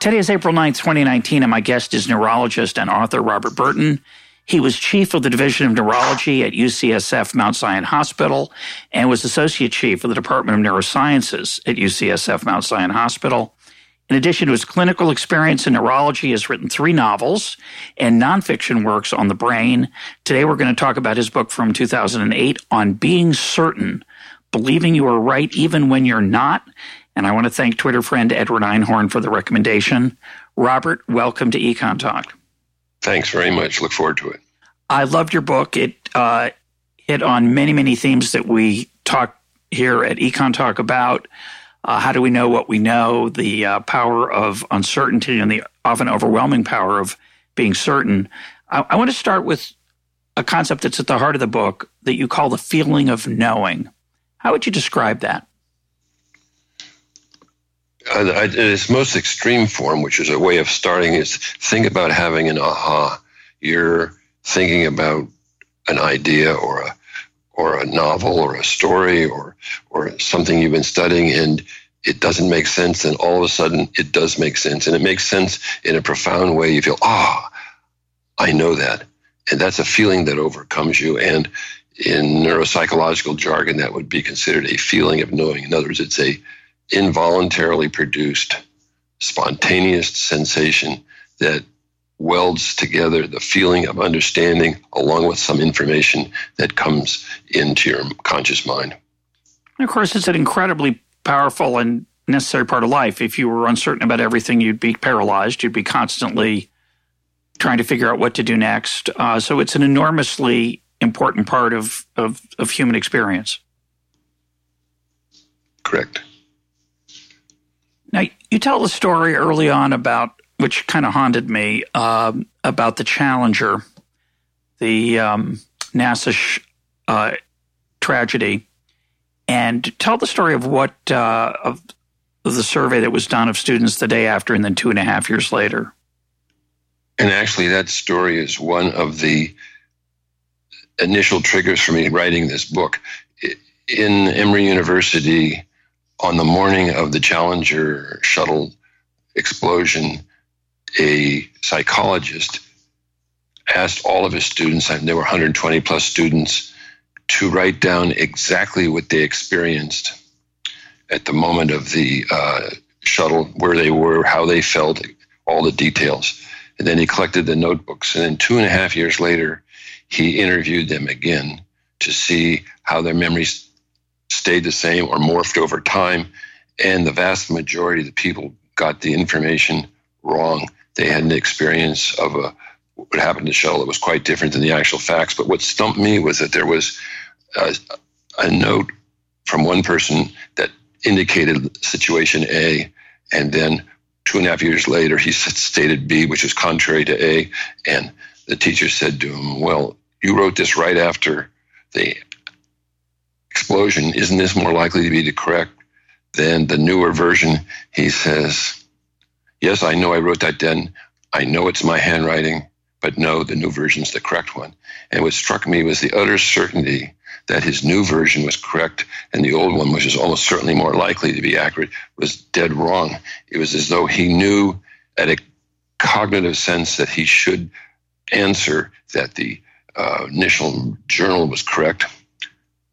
Today is April 9th, 2019, and my guest is neurologist and author Robert Burton. He was chief of the Division of Neurology at UCSF Mount Sinai Hospital and was associate chief of the Department of Neurosciences at UCSF Mount Sinai Hospital. In addition to his clinical experience in neurology, he has written three novels and nonfiction works on the brain. Today, we're going to talk about his book from 2008 on being certain, believing you are right even when you're not, and I want to thank Twitter friend Edward Einhorn for the recommendation. Robert, welcome to Econ Talk. Thanks very much. Look forward to it. I loved your book. It uh, hit on many, many themes that we talk here at Econ Talk about. Uh, how do we know what we know? The uh, power of uncertainty and the often overwhelming power of being certain. I, I want to start with a concept that's at the heart of the book that you call the feeling of knowing. How would you describe that? Uh, its most extreme form, which is a way of starting, is think about having an aha. You're thinking about an idea or a or a novel or a story or or something you've been studying and it doesn't make sense and all of a sudden it does make sense. And it makes sense in a profound way. You feel ah i know that. And that's a feeling that overcomes you. And in neuropsychological jargon that would be considered a feeling of knowing. In other words it's a involuntarily produced spontaneous sensation that welds together the feeling of understanding along with some information that comes into your conscious mind. And of course, it's an incredibly powerful and necessary part of life. If you were uncertain about everything, you'd be paralyzed. You'd be constantly trying to figure out what to do next. Uh, so it's an enormously important part of, of, of human experience. Correct. Now, you tell the story early on about, which kind of haunted me, um, about the Challenger, the um, NASA sh- uh, tragedy, and tell the story of what uh, of the survey that was done of students the day after, and then two and a half years later. And actually, that story is one of the initial triggers for me writing this book. In Emory University, on the morning of the Challenger shuttle explosion, a psychologist asked all of his students, and there were 120 plus students, to write down exactly what they experienced at the moment of the uh, shuttle, where they were, how they felt, all the details. And then he collected the notebooks. And then two and a half years later, he interviewed them again to see how their memories stayed the same or morphed over time. And the vast majority of the people got the information wrong. They had an experience of a what happened to Shell that was quite different than the actual facts. But what stumped me was that there was a, a note from one person that indicated situation A, and then two and a half years later he stated B, which is contrary to A. And the teacher said to him, "Well, you wrote this right after the explosion, isn't this more likely to be the correct than the newer version? He says, Yes, I know I wrote that then. I know it's my handwriting, but no, the new version's the correct one. And what struck me was the utter certainty that his new version was correct and the old one, which is almost certainly more likely to be accurate, was dead wrong. It was as though he knew at a cognitive sense that he should answer that the uh, initial journal was correct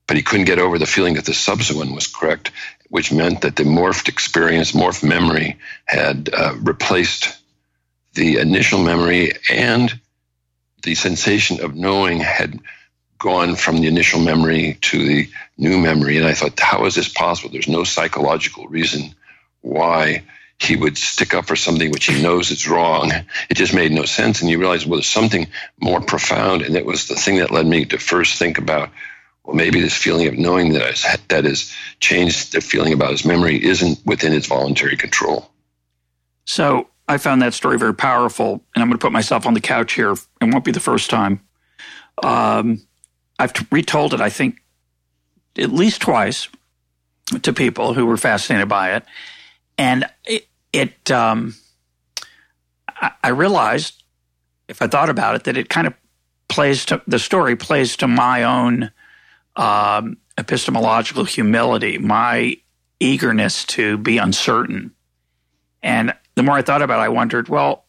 but he couldn't get over the feeling that the subsequent was correct, which meant that the morphed experience, morphed memory, had uh, replaced the initial memory and the sensation of knowing had gone from the initial memory to the new memory. And I thought, how is this possible? There's no psychological reason why he would stick up for something which he knows is wrong. It just made no sense. And you realize, well, there's something more profound. And it was the thing that led me to first think about well, maybe this feeling of knowing that has, that has changed the feeling about his memory isn't within his voluntary control. So I found that story very powerful, and I'm going to put myself on the couch here. It won't be the first time. Um, I've retold it, I think, at least twice to people who were fascinated by it, and it, it um, I, I realized if I thought about it that it kind of plays to the story plays to my own um, epistemological humility, my eagerness to be uncertain. And the more I thought about it, I wondered, well,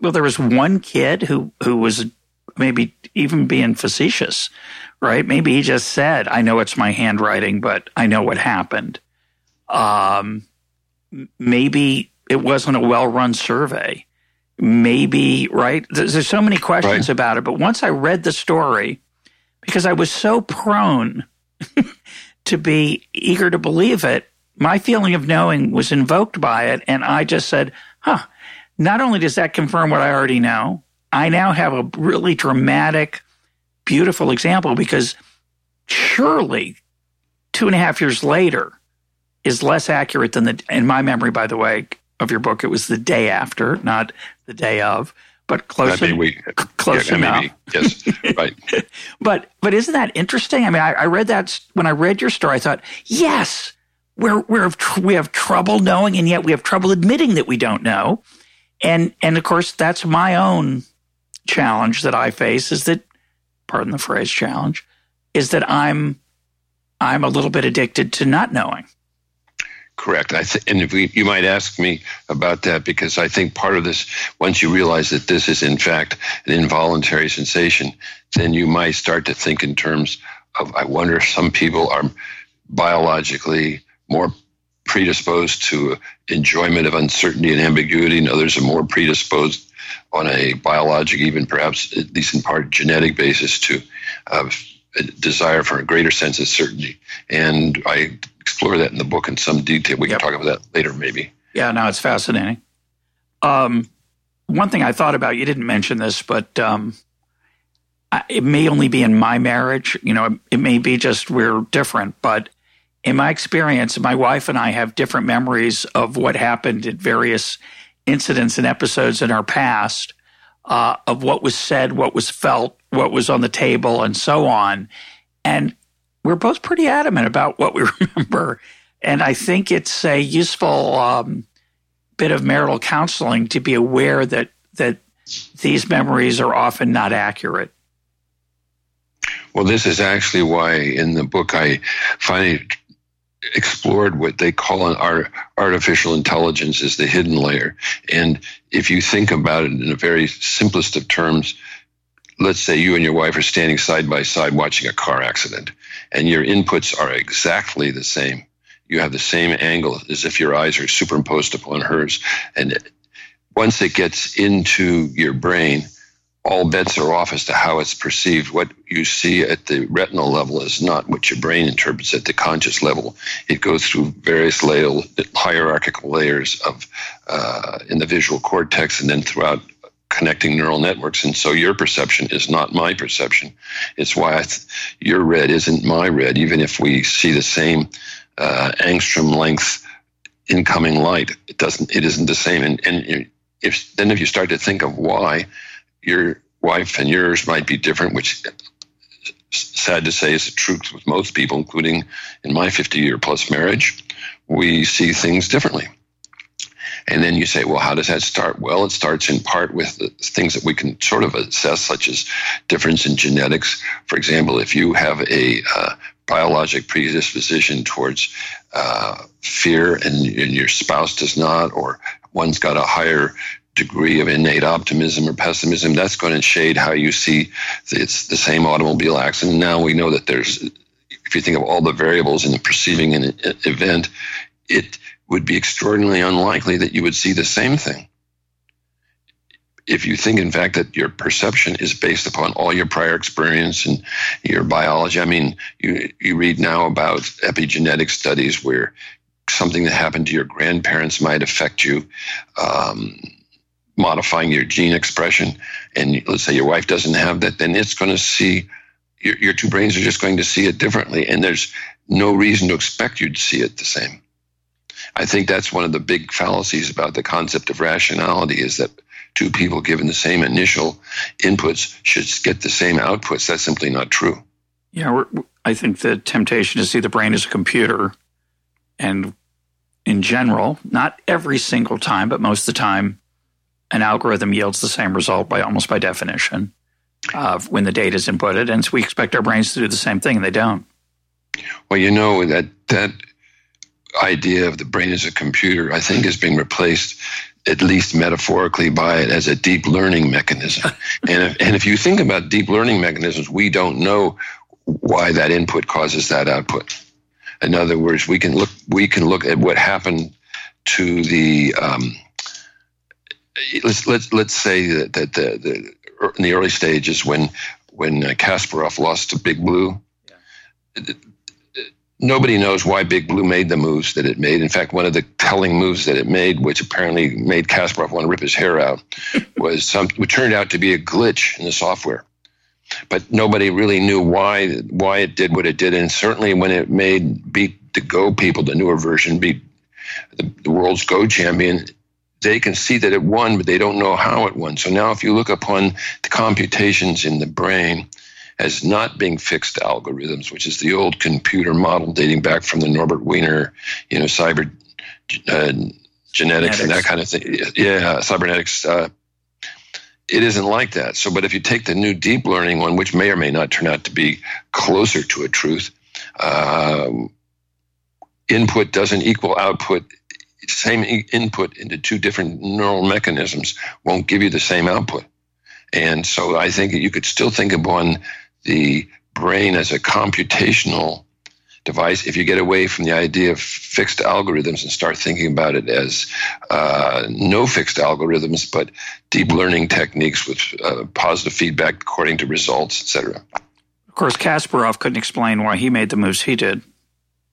well, there was one kid who who was maybe even being facetious, right? Maybe he just said, "I know it's my handwriting, but I know what happened." Um, maybe it wasn't a well-run survey. Maybe right. There's, there's so many questions right. about it, but once I read the story, because I was so prone to be eager to believe it, my feeling of knowing was invoked by it. And I just said, huh, not only does that confirm what I already know, I now have a really dramatic, beautiful example because surely two and a half years later is less accurate than the, in my memory, by the way, of your book, it was the day after, not the day of but close, en- we, close yeah, enough. Maybe, yes, right. but but isn't that interesting? I mean, I, I, read that when I read your story. I thought, yes, we're we're we have trouble knowing, and yet we have trouble admitting that we don't know. And and of course, that's my own challenge that I face is that, pardon the phrase, challenge, is that I'm I'm a little bit addicted to not knowing. Correct. I th- and if we, you might ask me about that because I think part of this, once you realize that this is in fact an involuntary sensation, then you might start to think in terms of I wonder if some people are biologically more predisposed to enjoyment of uncertainty and ambiguity, and others are more predisposed on a biologic, even perhaps at least in part genetic basis to uh, a desire for a greater sense of certainty. And I explore that in the book in some detail. We yep. can talk about that later, maybe. Yeah, no, it's fascinating. Um, one thing I thought about, you didn't mention this, but um, it may only be in my marriage. You know, it may be just we're different, but in my experience, my wife and I have different memories of what happened at various incidents and episodes in our past, uh, of what was said, what was felt, what was on the table, and so on. And we're both pretty adamant about what we remember. And I think it's a useful um, bit of marital counseling to be aware that that these memories are often not accurate. Well, this is actually why in the book I finally explored what they call an art, artificial intelligence as the hidden layer. And if you think about it in a very simplest of terms, let's say you and your wife are standing side by side watching a car accident and your inputs are exactly the same. You have the same angle as if your eyes are superimposed upon hers. And once it gets into your brain, all bets are off as to how it's perceived. What you see at the retinal level is not what your brain interprets at the conscious level. It goes through various layer, hierarchical layers of uh, in the visual cortex and then throughout connecting neural networks. And so your perception is not my perception. It's why th- your red isn't my red, even if we see the same uh, angstrom length incoming light. It doesn't. It isn't the same. And, and if then if you start to think of why your wife and yours might be different, which sad to say is the truth with most people, including in my 50 year plus marriage, we see things differently. And then you say, well, how does that start? Well, it starts in part with things that we can sort of assess, such as difference in genetics. For example, if you have a uh, biologic predisposition towards uh, fear and, and your spouse does not, or one's got a higher degree of innate optimism or pessimism, that's going to shade how you see it's the same automobile accident. Now we know that there's, if you think of all the variables in the perceiving an event, it would be extraordinarily unlikely that you would see the same thing. If you think, in fact, that your perception is based upon all your prior experience and your biology, I mean, you, you read now about epigenetic studies where something that happened to your grandparents might affect you, um, modifying your gene expression. And let's say your wife doesn't have that, then it's going to see your, your two brains are just going to see it differently. And there's no reason to expect you to see it the same. I think that's one of the big fallacies about the concept of rationality is that two people given the same initial inputs should get the same outputs. That's simply not true. Yeah, I think the temptation to see the brain as a computer, and in general, not every single time, but most of the time, an algorithm yields the same result by almost by definition uh, when the data is inputted, and so we expect our brains to do the same thing, and they don't. Well, you know that that idea of the brain as a computer, I think, is being replaced, at least metaphorically, by it as a deep learning mechanism. and if, and if you think about deep learning mechanisms, we don't know why that input causes that output. In other words, we can look we can look at what happened to the um, let's let's let's say that, that the, the in the early stages when when Kasparov lost to Big Blue. Yeah nobody knows why Big Blue made the moves that it made. In fact, one of the telling moves that it made, which apparently made Kasparov want to rip his hair out, was some which turned out to be a glitch in the software. But nobody really knew why why it did what it did, and certainly when it made beat the Go people, the newer version, beat the, the world's Go champion. They can see that it won, but they don't know how it won. So now, if you look upon the computations in the brain, as not being fixed algorithms, which is the old computer model dating back from the Norbert Wiener, you know, cyber uh, genetics, genetics, and that kind of thing. Yeah, cybernetics. Uh, it isn't like that. So, but if you take the new deep learning one, which may or may not turn out to be closer to a truth, um, input doesn't equal output. Same input into two different neural mechanisms won't give you the same output. And so I think you could still think of one the brain as a computational device if you get away from the idea of fixed algorithms and start thinking about it as uh, no fixed algorithms but deep learning techniques with uh, positive feedback according to results etc of course kasparov couldn't explain why he made the moves he did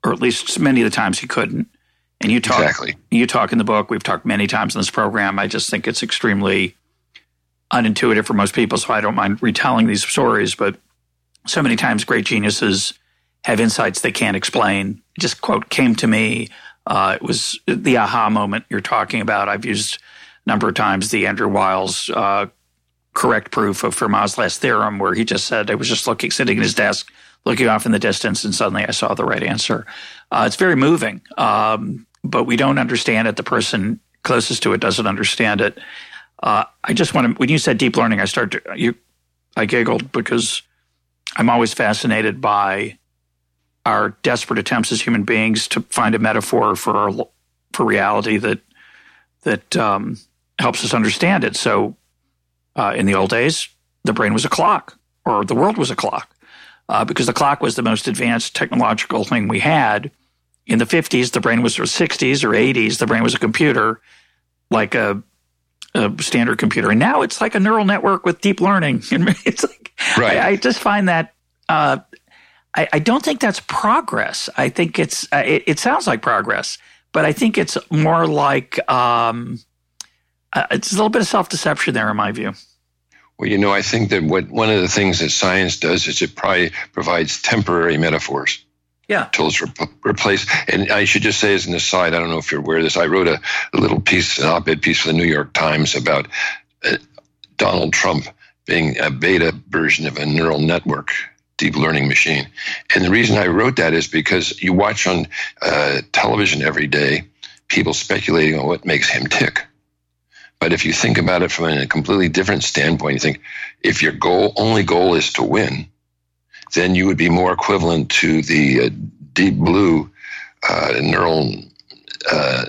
or at least many of the times he couldn't. And you talk exactly. you talk in the book. We've talked many times in this program. I just think it's extremely unintuitive for most people so i don't mind retelling these stories but so many times great geniuses have insights they can't explain. It just quote came to me. Uh, it was the aha moment you're talking about. I've used a number of times the Andrew Wiles uh, correct proof of Fermat's last theorem, where he just said I was just looking, sitting at his desk, looking off in the distance, and suddenly I saw the right answer. Uh, it's very moving, um, but we don't understand it. The person closest to it doesn't understand it. Uh, I just want to. When you said deep learning, I started. To, you, I giggled because I'm always fascinated by our desperate attempts as human beings to find a metaphor for for reality that that um, helps us understand it. So, uh, in the old days, the brain was a clock, or the world was a clock, uh, because the clock was the most advanced technological thing we had. In the 50s, the brain was, or 60s or 80s, the brain was a computer, like a, a standard computer. And now it's like a neural network with deep learning. it's like Right. I, I just find that uh, I, I, don't think that's progress. I think it's uh, it, it, sounds like progress, but I think it's more like um, uh, it's a little bit of self deception there, in my view. Well, you know, I think that what one of the things that science does is it probably provides temporary metaphors. Yeah. Tools re- replace. And I should just say, as an aside, I don't know if you're aware of this. I wrote a, a little piece, an op-ed piece for the New York Times about uh, Donald Trump being a beta version of a neural network deep learning machine. And the reason I wrote that is because you watch on uh, television every day people speculating on what makes him tick. But if you think about it from a completely different standpoint, you think if your goal only goal is to win, then you would be more equivalent to the uh, deep blue uh, neural uh,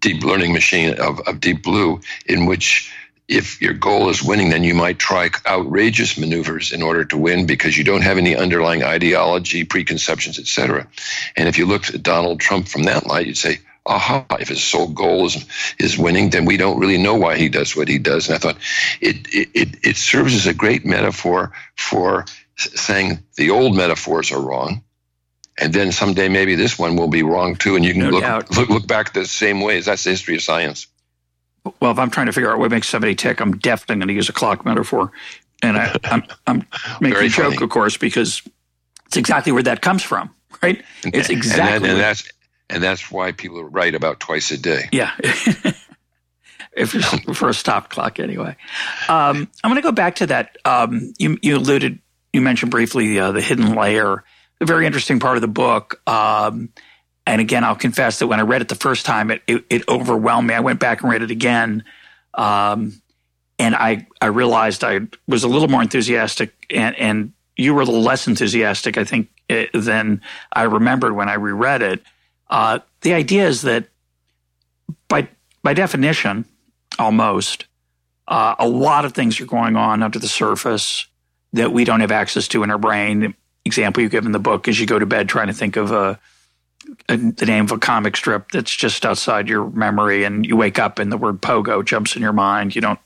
deep learning machine of, of deep blue, in which if your goal is winning, then you might try outrageous maneuvers in order to win because you don't have any underlying ideology, preconceptions, etc. And if you looked at Donald Trump from that light, you'd say, aha, if his sole goal is, is winning, then we don't really know why he does what he does. And I thought it, it, it serves as a great metaphor for saying the old metaphors are wrong. And then someday maybe this one will be wrong too. And you can no look, look, look back the same ways. That's the history of science well, if I'm trying to figure out what makes somebody tick, I'm definitely going to use a clock metaphor. And I, am I'm, I'm making a joke, of course, because it's exactly where that comes from, right? It's exactly. And, that, and that's And that's why people write about twice a day. Yeah. if for a stop clock anyway. Um, I'm going to go back to that. Um, you, you alluded, you mentioned briefly uh, the hidden layer, a very interesting part of the book. Um, and again, I'll confess that when I read it the first time, it, it, it overwhelmed me. I went back and read it again. Um, and I, I realized I was a little more enthusiastic and, and you were a little less enthusiastic, I think, eh, than I remembered when I reread it. Uh, the idea is that by, by definition, almost, uh, a lot of things are going on under the surface that we don't have access to in our brain. Example you give in the book is you go to bed trying to think of a a, the name of a comic strip that's just outside your memory, and you wake up and the word pogo jumps in your mind. You don't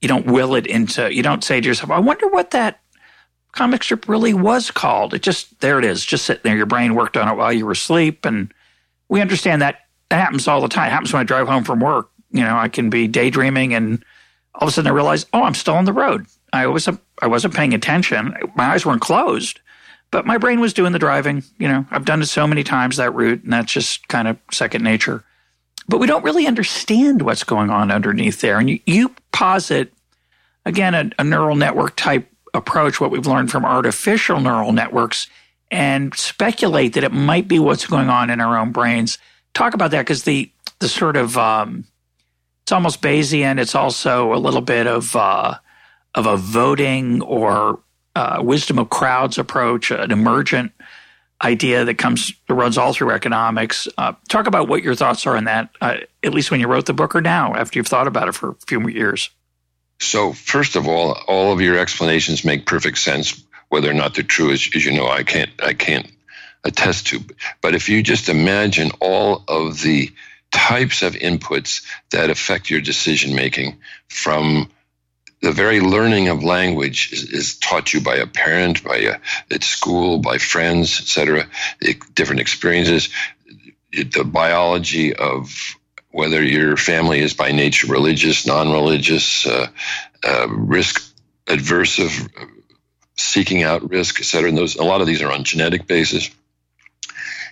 you don't will it into you don't say to yourself, "I wonder what that comic strip really was called." It just there it is, just sitting there. Your brain worked on it while you were asleep, and we understand that that happens all the time. It happens when I drive home from work. You know, I can be daydreaming, and all of a sudden I realize, oh, I'm still on the road. I was I wasn't paying attention. My eyes weren't closed but my brain was doing the driving. You know, I've done it so many times that route, and that's just kind of second nature. But we don't really understand what's going on underneath there. And you, you posit, again, a, a neural network type approach, what we've learned from artificial neural networks, and speculate that it might be what's going on in our own brains. Talk about that because the the sort of um, it's almost Bayesian. It's also a little bit of uh, of a voting or uh, wisdom of crowds approach, an emergent idea that comes that runs all through economics. Uh, talk about what your thoughts are on that, uh, at least when you wrote the book or now after you've thought about it for a few more years. So, first of all, all of your explanations make perfect sense. Whether or not they're true, as, as you know, I can't I can't attest to. But if you just imagine all of the types of inputs that affect your decision making from the very learning of language is, is, taught you by a parent, by a, at school, by friends, etc. Different experiences. The biology of whether your family is by nature religious, non-religious, uh, uh, risk aversive, seeking out risk, etc. And those a lot of these are on genetic basis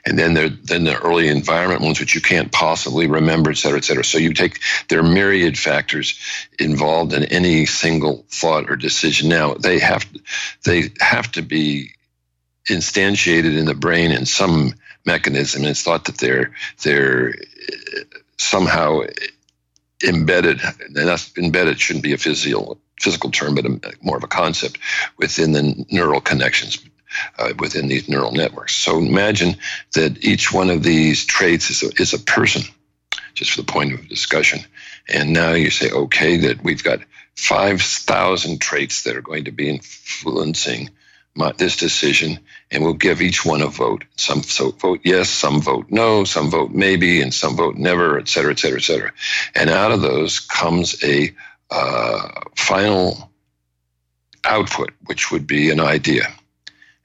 and then then the early environment ones which you can't possibly remember, et cetera, et cetera. So you take there are myriad factors involved in any single thought or decision. Now they have they have to be instantiated in the brain in some mechanism. And it's thought that they're they're uh, somehow embedded. And that's embedded shouldn't be a physical physical term, but a, more of a concept within the neural connections uh, within these neural networks. So imagine that each one of these traits is a, is a person, just for the point of discussion. And now you say, okay, that we've got 5,000 traits that are going to be influencing my, this decision, and we'll give each one a vote. Some so vote yes, some vote no, some vote maybe, and some vote never, et cetera, et cetera, et cetera. And out of those comes a uh, final output, which would be an idea.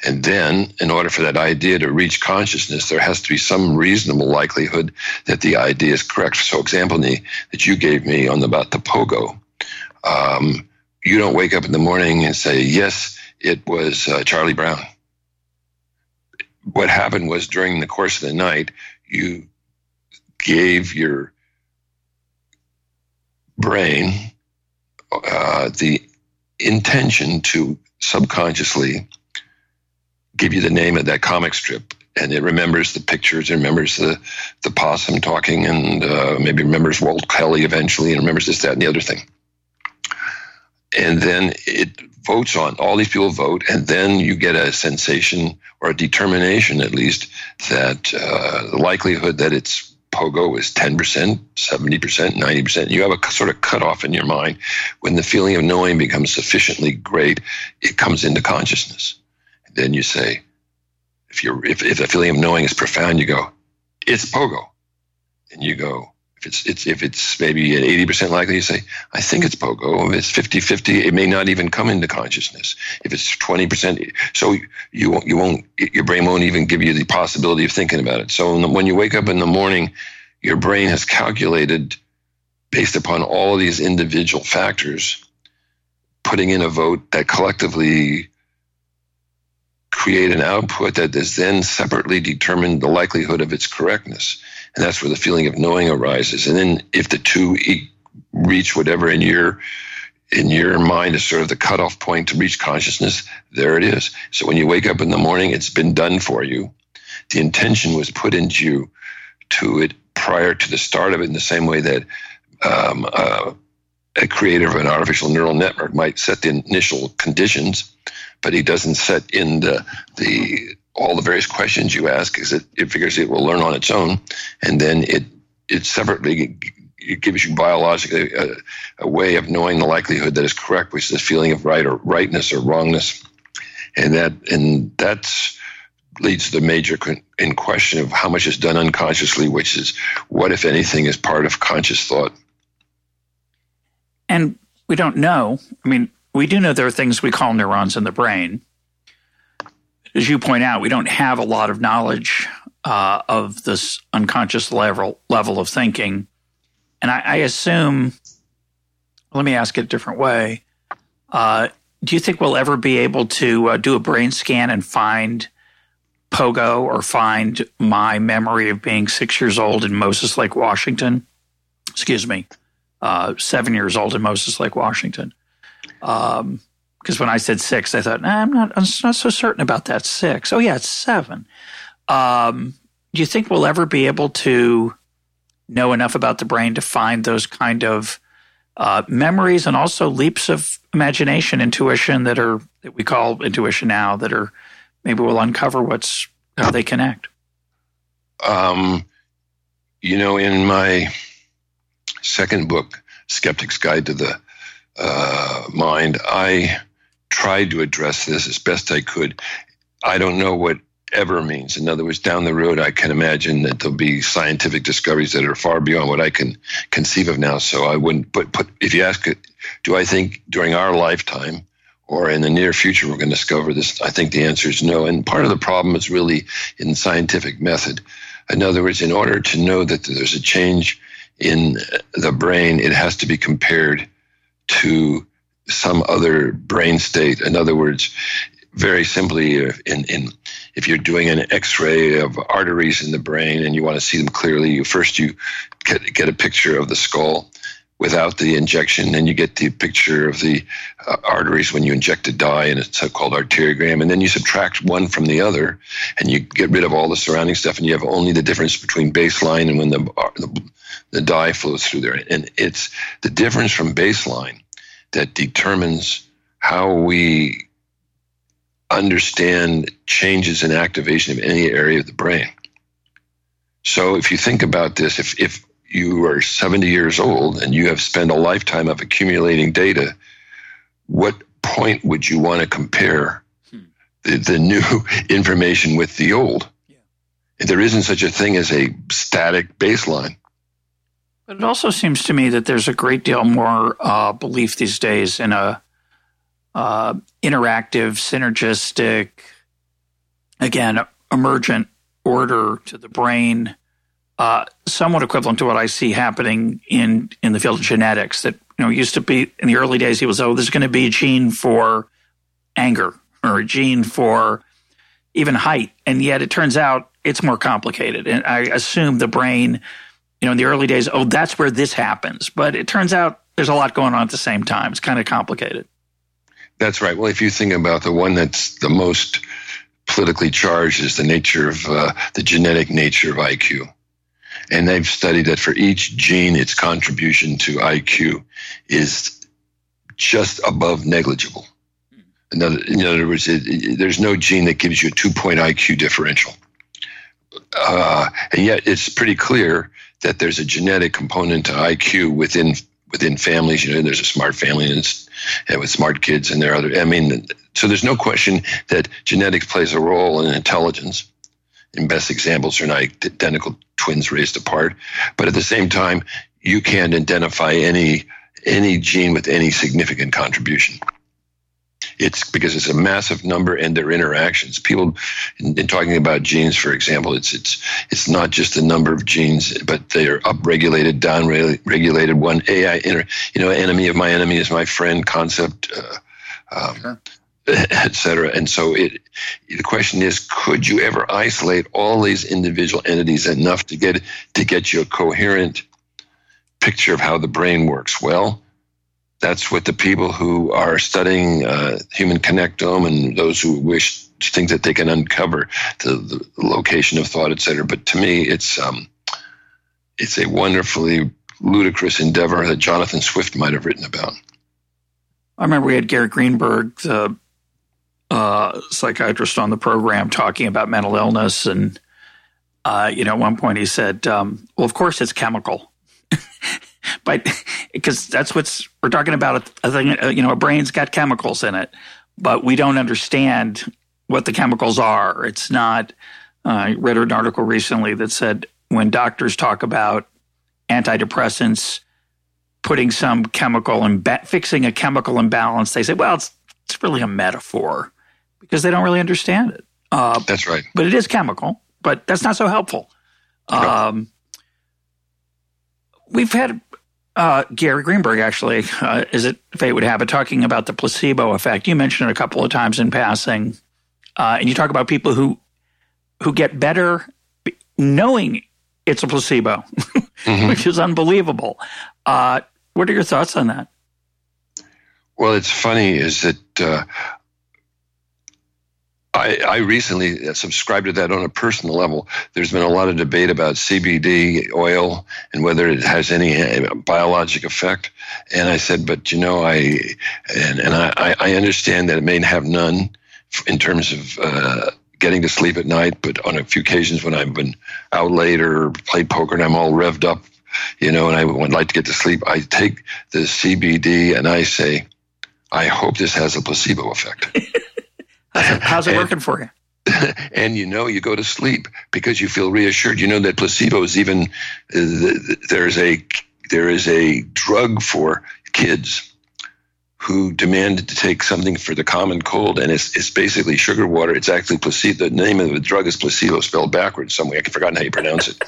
And then, in order for that idea to reach consciousness, there has to be some reasonable likelihood that the idea is correct. So, example that you gave me on the, about the pogo, um, you don't wake up in the morning and say, "Yes, it was uh, Charlie Brown." What happened was during the course of the night, you gave your brain uh, the intention to subconsciously give you the name of that comic strip and it remembers the pictures, it remembers the, the possum talking, and uh, maybe remembers Walt Kelly eventually, and remembers this, that, and the other thing. And then it votes on all these people vote, and then you get a sensation or a determination, at least, that uh, the likelihood that it's pogo is 10%, 70%, 90%. You have a sort of cutoff in your mind. When the feeling of knowing becomes sufficiently great, it comes into consciousness then you say, if you're if, if the feeling of knowing is profound, you go, it's pogo. And you go, if it's it's if it's maybe an eighty percent likely, you say, I think it's pogo. If it's 50-50, it may not even come into consciousness. If it's twenty percent, so you won't you won't your brain won't even give you the possibility of thinking about it. So when you wake up in the morning, your brain has calculated based upon all these individual factors, putting in a vote that collectively create an output that is then separately determined the likelihood of its correctness. And that's where the feeling of knowing arises. And then if the two reach whatever in your in your mind is sort of the cutoff point to reach consciousness, there it is. So when you wake up in the morning, it's been done for you. The intention was put into you to it prior to the start of it in the same way that um, uh, a creator of an artificial neural network might set the initial conditions, but he doesn't set in the the all the various questions you ask because it, it figures it will learn on its own, and then it it separately it gives you biologically a, a, way of knowing the likelihood that is correct, which is the feeling of right or rightness or wrongness, and that and that's leads to the major in question of how much is done unconsciously, which is what, if anything, is part of conscious thought. And we don't know. I mean, we do know there are things we call neurons in the brain. As you point out, we don't have a lot of knowledge uh, of this unconscious level level of thinking. And I, I assume, let me ask it a different way. Uh, do you think we'll ever be able to uh, do a brain scan and find Pogo or find my memory of being six years old in Moses Lake, Washington? Excuse me, uh, seven years old in Moses Lake, Washington. Because um, when I said six, I thought, nah, I'm not, I'm not so certain about that six. Oh, yeah, it's seven. Um, do you think we'll ever be able to know enough about the brain to find those kind of uh, memories and also leaps of imagination, intuition that are that we call intuition now that are maybe we'll uncover what's how they connect. Um, you know, in my second book, Skeptic's Guide to the uh, Mind, I tried to address this as best I could. I don't know what ever means. In other words, down the road, I can imagine that there'll be scientific discoveries that are far beyond what I can conceive of now. So I wouldn't put, put if you ask do I think during our lifetime or in the near future we're going to discover this? I think the answer is no. And part of the problem is really in scientific method. In other words, in order to know that there's a change in the brain, it has to be compared to some other brain state. In other words, very simply, in, in if you're doing an X-ray of arteries in the brain and you want to see them clearly, you first you get, get a picture of the skull without the injection, then you get the picture of the uh, arteries when you inject a dye, and it's so called arteriogram, and then you subtract one from the other, and you get rid of all the surrounding stuff, and you have only the difference between baseline and when the uh, the, the dye flows through there, and it's the difference from baseline that determines how we understand changes in activation of any area of the brain. So if you think about this, if, if you are 70 years old and you have spent a lifetime of accumulating data, what point would you want to compare hmm. the, the, new information with the old? Yeah. There isn't such a thing as a static baseline. But it also seems to me that there's a great deal more uh, belief these days in a uh, interactive, synergistic, again, emergent order to the brain, uh, somewhat equivalent to what I see happening in in the field of genetics. That you know used to be in the early days, he was oh, there's going to be a gene for anger or a gene for even height, and yet it turns out it's more complicated. And I assume the brain, you know, in the early days, oh, that's where this happens, but it turns out there's a lot going on at the same time. It's kind of complicated. That's right. Well, if you think about the one that's the most politically charged is the nature of uh, the genetic nature of IQ. And they've studied that for each gene, its contribution to IQ is just above negligible. In other, in other words, it, it, there's no gene that gives you a two point IQ differential. Uh, and yet it's pretty clear that there's a genetic component to IQ within within families. You know, there's a smart family and it's and with smart kids and there are other. I mean, so there's no question that genetics plays a role in intelligence. And best examples are not identical twins raised apart, but at the same time, you can't identify any any gene with any significant contribution. It's because it's a massive number and their interactions. People, in, in, talking about genes, for example, it's it's it's not just the number of genes, but they are upregulated, downregulated. One AI, inter, you know, enemy of my enemy is my friend concept. Uh, um, sure. et cetera. And so it, the question is, could you ever isolate all these individual entities enough to get to get you a coherent picture of how the brain works? Well, that's what the people who are studying uh, human connectome and those who wish to think that they can uncover the, the location of thought, etc. But to me, it's um, it's a wonderfully ludicrous endeavor that Jonathan Swift might have written about. I remember we had Gary Greenberg, the uh, psychiatrist, on the program talking about mental illness, and uh, you know, at one point he said, um, "Well, of course it's chemical." but because that's what's we're talking about a, thing uh, you know a brain's got chemicals in it but we don't understand what the chemicals are. It's not uh, i read an article recently that said when doctors talk about antidepressants putting some chemical and imba- fixing a chemical imbalance they say well it's, it's really a metaphor because they don't really understand it uh, that's right but it is chemical but that's not so helpful um, we've had uh, Gary Greenberg, actually, uh, is it fate would have it, talking about the placebo effect. You mentioned it a couple of times in passing, uh, and you talk about people who who get better knowing it's a placebo, mm-hmm. which is unbelievable. Uh, what are your thoughts on that? Well, it's funny is that uh, I, I, recently subscribed to that on a personal level. There's been a lot of debate about CBD oil and whether it has any uh, biologic effect. And I said, but you know, I and, and I, I understand that it may have none in terms of uh, getting to sleep at night. But on a few occasions when I've been out late or played poker and I'm all revved up, you know, and I would like to get to sleep, I take the CBD and I say, I hope this has a placebo effect. How's it and, working for you? And you know, you go to sleep because you feel reassured. You know that placebo is even uh, there's a there is a drug for kids who demanded to take something for the common cold, and it's, it's basically sugar water. It's actually placebo. The name of the drug is placebo, spelled backwards some way. I've forgotten how you pronounce it,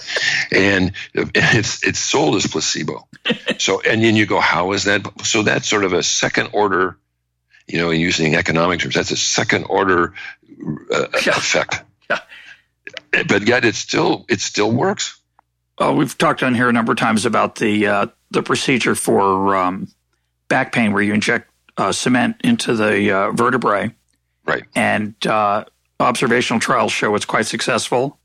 and it's it's sold as placebo. So, and then you go, how is that? So that's sort of a second order you know, using economic terms, that's a second order uh, yeah. effect. Yeah. But yet, it still it still works. Well, we've talked on here a number of times about the uh, the procedure for um, back pain, where you inject uh, cement into the uh, vertebrae, right? And uh, observational trials show it's quite successful.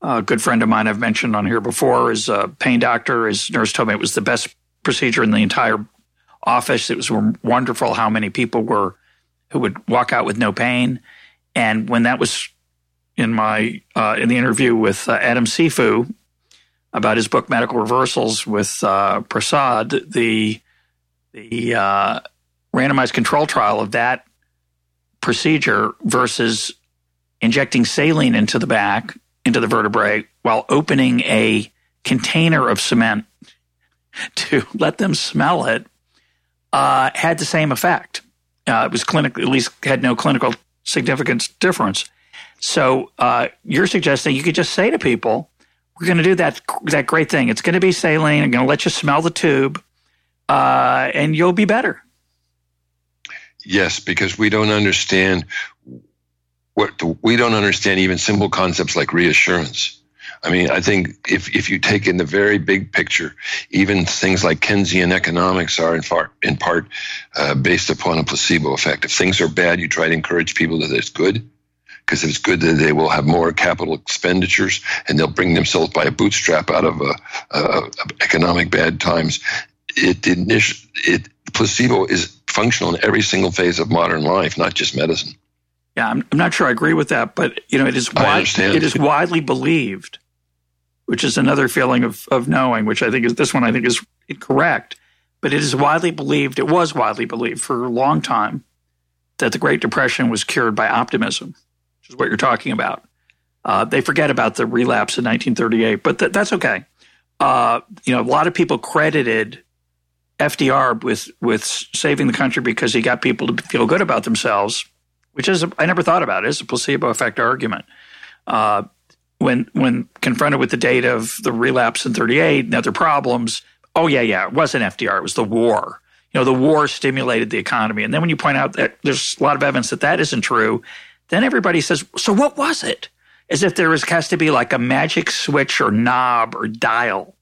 A good friend of mine I've mentioned on here before is a pain doctor. His nurse told me it was the best procedure in the entire office. It was wonderful how many people were who would walk out with no pain. And when that was in my uh, in the interview with uh, Adam Cifu about his book Medical Reversals with uh, Prasad, the the uh, randomized control trial of that procedure versus injecting saline into the back into the vertebrae while opening a container of cement to let them smell it uh, had the same effect. Uh, it was clinically, at least had no clinical significance difference. So uh, you're suggesting you could just say to people, "We're going to do that that great thing. It's going to be saline. I'm going to let you smell the tube, uh, and you'll be better." Yes, because we don't understand what we don't understand even simple concepts like reassurance. I mean, I think if, if you take in the very big picture, even things like Keynesian economics are in, far, in part uh, based upon a placebo effect. If things are bad, you try to encourage people that it's good because if it's good, then they will have more capital expenditures and they'll bring themselves by a bootstrap out of a, a, a economic bad times. It, it, it placebo is functional in every single phase of modern life, not just medicine. Yeah, I'm, I'm not sure I agree with that, but you know, it is wide, it is widely believed which is another feeling of, of knowing, which I think is this one I think is incorrect. But it is widely believed, it was widely believed for a long time that the Great Depression was cured by optimism, which is what you're talking about. Uh, they forget about the relapse in 1938, but th- that's okay. Uh, you know, a lot of people credited FDR with with saving the country because he got people to feel good about themselves, which is I never thought about it as a placebo effect argument. Uh, when when confronted with the date of the relapse in 38 and other problems, oh yeah, yeah, it wasn't FDR, it was the war. You know, the war stimulated the economy. And then when you point out that there's a lot of evidence that that isn't true, then everybody says, so what was it? As if there was, has to be like a magic switch or knob or dial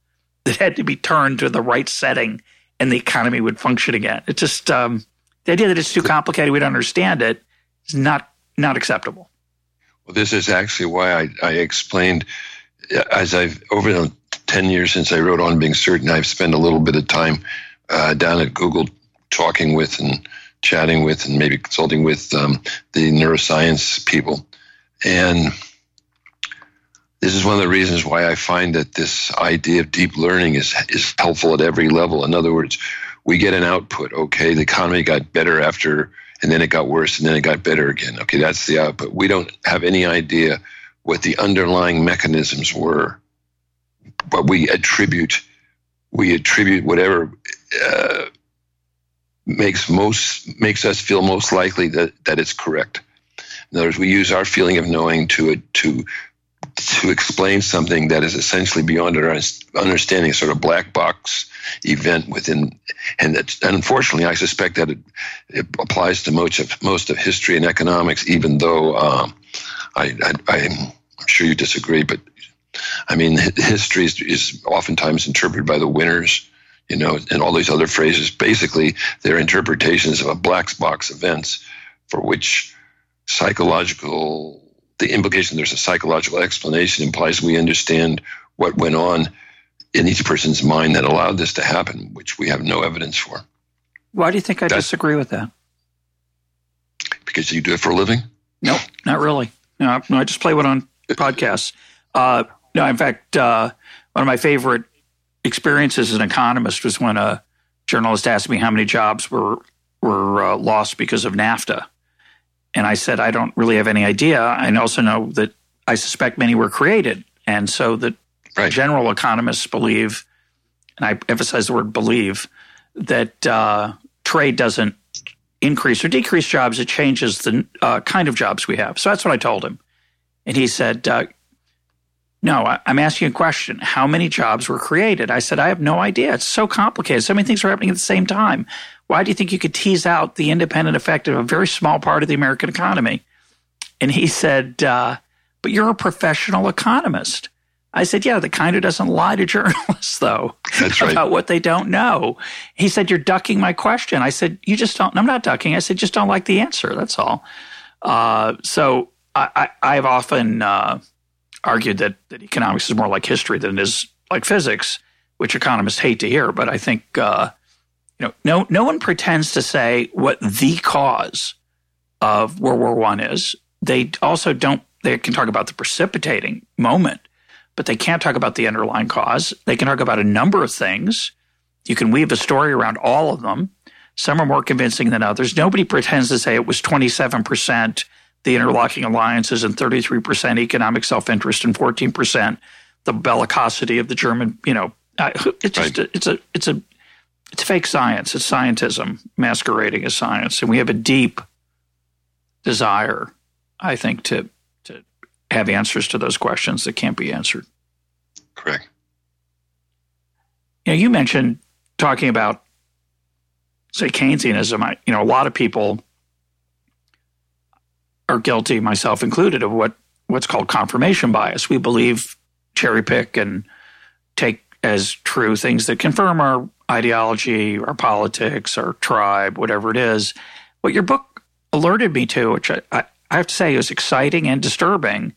that had to be turned to the right setting and the economy would function again. It's just um, the idea that it's too complicated, we don't understand it, is not not acceptable. Well, this is actually why I, I explained as I've over the ten years since I wrote on being certain, I've spent a little bit of time uh, down at Google talking with and chatting with and maybe consulting with um, the neuroscience people, and this is one of the reasons why I find that this idea of deep learning is is helpful at every level. In other words, we get an output. Okay, the economy got better after, and then it got worse, and then it got better again. Okay, that's the output. We don't have any idea what the underlying mechanisms were, but we attribute we attribute whatever uh, makes most makes us feel most likely that that it's correct. In other words, we use our feeling of knowing to to to explain something that is essentially beyond our understanding, a sort of black box event within, and, that, unfortunately, I suspect that it, it, applies to most of most of history and economics. Even though um, I, I, I'm sure you disagree, but I mean, history is, is oftentimes interpreted by the winners, you know, and all these other phrases. Basically, they're interpretations of a black box events for which psychological the implication there's a psychological explanation implies we understand what went on in each person's mind that allowed this to happen, which we have no evidence for. Why do you think I That's, disagree with that? Because you do it for a living? No, not really. No, no I just play one on podcasts. Uh, no, in fact, uh, one of my favorite experiences as an economist was when a journalist asked me how many jobs were were uh, lost because of NAFTA. And I said, I don't really have any idea. I also know that I suspect many were created. And so that right. general economists believe, and I emphasize the word believe, that uh, trade doesn't increase or decrease jobs, it changes the uh, kind of jobs we have. So that's what I told him. And he said, uh, No, I, I'm asking a question. How many jobs were created? I said, I have no idea. It's so complicated. So many things are happening at the same time. Why do you think you could tease out the independent effect of a very small part of the American economy? And he said, uh, But you're a professional economist. I said, Yeah, the kind who doesn't lie to journalists, though, That's right. about what they don't know. He said, You're ducking my question. I said, You just don't, I'm not ducking. I said, Just don't like the answer. That's all. Uh, so I, I, have often uh, argued that, that economics is more like history than it is like physics, which economists hate to hear. But I think uh, you know, no, no one pretends to say what the cause of World War One is. They also don't. They can talk about the precipitating moment, but they can't talk about the underlying cause. They can talk about a number of things. You can weave a story around all of them. Some are more convincing than others. Nobody pretends to say it was 27% the interlocking alliances and 33% economic self-interest and 14% the bellicosity of the German, you know, it's just right. a, it's a it's a it's fake science. It's scientism masquerading as science. And we have a deep desire, I think, to, to have answers to those questions that can't be answered. Correct. You know, you mentioned talking about, say, Keynesianism. I, you know, a lot of people are guilty, myself included, of what, what's called confirmation bias. We believe, cherry pick, and take as true things that confirm our ideology or politics or tribe, whatever it is. What your book alerted me to, which I, I have to say is exciting and disturbing,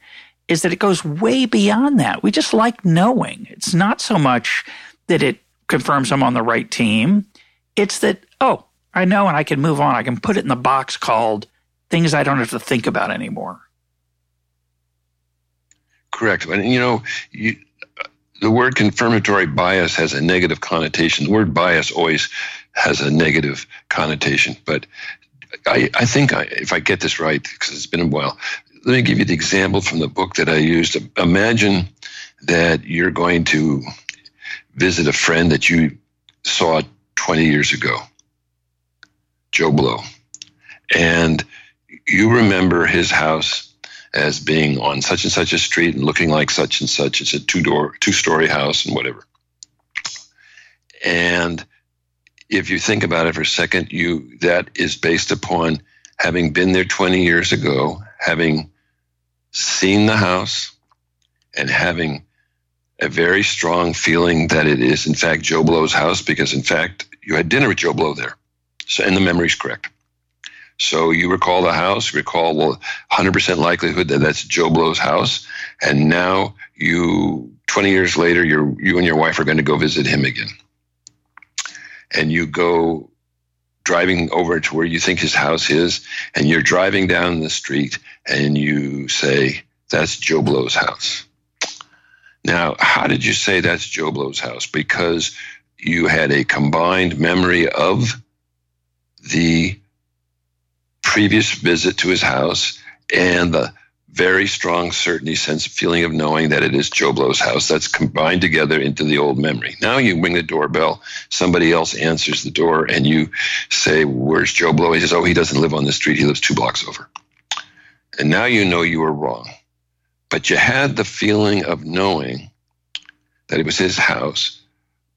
is that it goes way beyond that. We just like knowing. It's not so much that it confirms I'm on the right team. It's that, oh, I know and I can move on. I can put it in the box called things I don't have to think about anymore. Correct. And, you know, you, the word confirmatory bias has a negative connotation. The word bias always has a negative connotation, but I, I think I, if I get this right, because it's been a while, let me give you the example from the book that I used. Imagine that you're going to visit a friend that you saw 20 years ago, Joe Blow, and you remember his house as being on such and such a street and looking like such and such. It's a two door, two story house and whatever. And if you think about it for a second, you that is based upon having been there 20 years ago, having seen the house, and having a very strong feeling that it is, in fact, Joe Blow's house, because in fact, you had dinner with Joe Blow there. So, and the memory's correct. So you recall the house, recall well, 100% likelihood that that's Joe Blow's house, and now you, 20 years later, you you and your wife are going to go visit him again, and you go driving over to where you think his house is, and you're driving down the street, and you say, "That's Joe Blow's house." Now, how did you say that's Joe Blow's house? Because you had a combined memory of the previous visit to his house and the very strong certainty sense feeling of knowing that it is Joe Blow's house that's combined together into the old memory. Now you ring the doorbell, somebody else answers the door, and you say, Where's Joe Blow? He says, Oh, he doesn't live on the street, he lives two blocks over. And now you know you were wrong. But you had the feeling of knowing that it was his house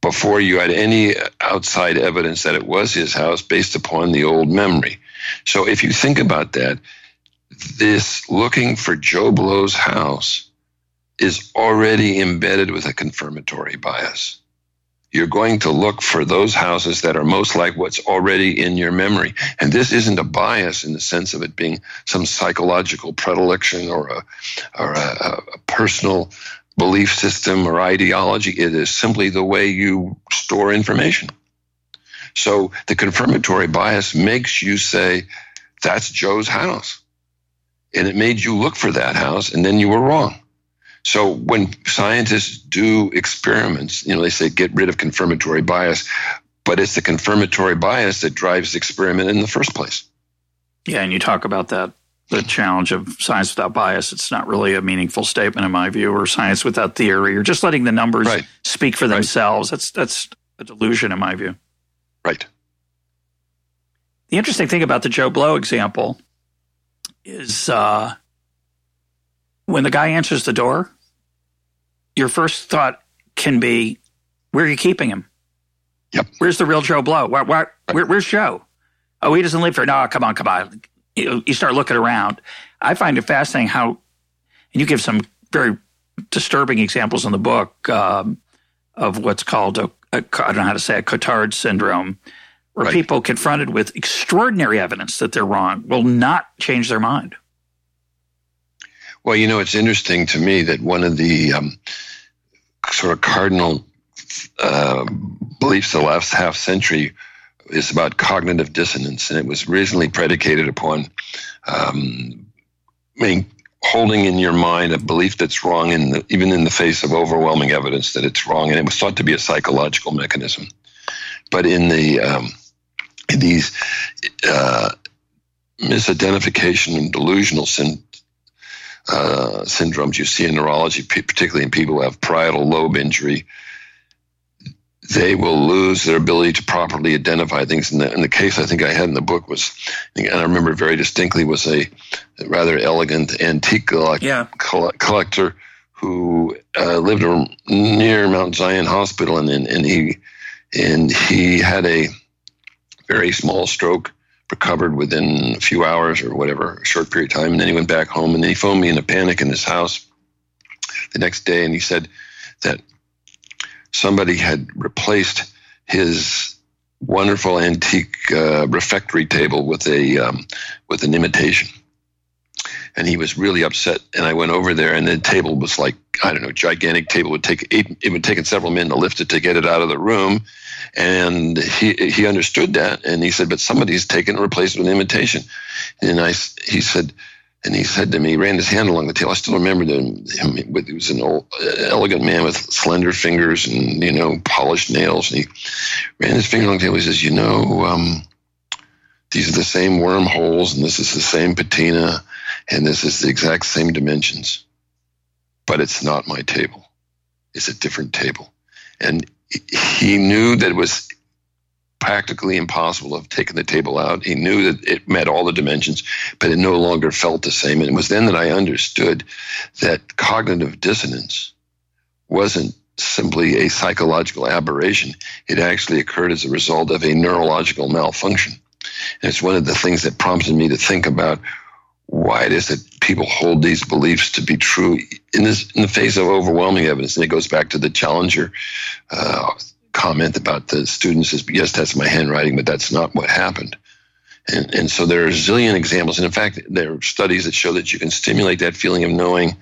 before you had any outside evidence that it was his house based upon the old memory. So if you think about that, this looking for Joe Blow's house is already embedded with a confirmatory bias. You're going to look for those houses that are most like what's already in your memory. And this isn't a bias in the sense of it being some psychological predilection or a, or a, a personal belief system or ideology. It is simply the way you store information. So the confirmatory bias makes you say, that's Joe's house. And it made you look for that house, and then you were wrong. So when scientists do experiments, you know, they say get rid of confirmatory bias, but it's the confirmatory bias that drives the experiment in the first place. Yeah, and you talk about that the challenge of science without bias. It's not really a meaningful statement in my view, or science without theory, or just letting the numbers right. speak for themselves. That's that's a delusion in my view. Right. The interesting thing about the Joe Blow example is uh, when the guy answers the door, your first thought can be, "Where are you keeping him? Yep. Where's the real Joe Blow? Where, where, where, where's Joe? Oh, he doesn't live here. No, come on, come on you, you start looking around. I find it fascinating how, and you give some very disturbing examples in the book of what's called a, a, I don't know how to say it, Cotard syndrome, where right. people confronted with extraordinary evidence that they're wrong will not change their mind. Well, you know, it's interesting to me that one of the um, sort of cardinal uh, beliefs of the last half century is about cognitive dissonance, and it was originally predicated upon um, main, holding in your mind a belief that's wrong, in the, even in the face of overwhelming evidence that it's wrong, and it was thought to be a psychological mechanism. But in the um, in these uh, misidentification and delusional syn- uh, syndromes you see in neurology, particularly in people who have parietal lobe injury, they will lose their ability to properly identify things. And the, and the case I think I had in the book was, and I remember very distinctly, was a rather elegant antique yeah. collector who uh, lived near Mount Zion Hospital, and, and, and he and he had a very small stroke, recovered within a few hours or whatever, a short period of time, and then he went back home, and then he phoned me in a panic in his house the next day, and he said that somebody had replaced his wonderful antique uh, refectory table with a um, with an imitation. And he was really upset and i went over there and the table was like i don't know gigantic table. Would take eight it would take several men to lift it to get it out of the room. And he he understood that and he said but somebody's taken and replaced with an imitation. And i he said and he said to me, he ran his hand along the table. I still remember him. He was an old, elegant man with slender fingers and you know polished nails. And he ran his finger along the table. He says, "You know, um, these are the same wormholes, and this is the same patina, and this is the exact same dimensions, but it's not my table. It's a different table." And he knew that it was practically impossible of taking the table out. He knew that it met all the dimensions, but it no longer felt the same. And it was then that I understood that cognitive dissonance wasn't simply a psychological aberration. It actually occurred as a result of a neurological malfunction. And it's one of the things that prompted me to think about why it is that people hold these beliefs to be true in this in the face of overwhelming evidence. And it goes back to the Challenger uh, comment about the students is yes, that's my handwriting, but that's not what happened. And, and so there are a zillion examples. And in fact, there are studies that show that you can stimulate that feeling of knowing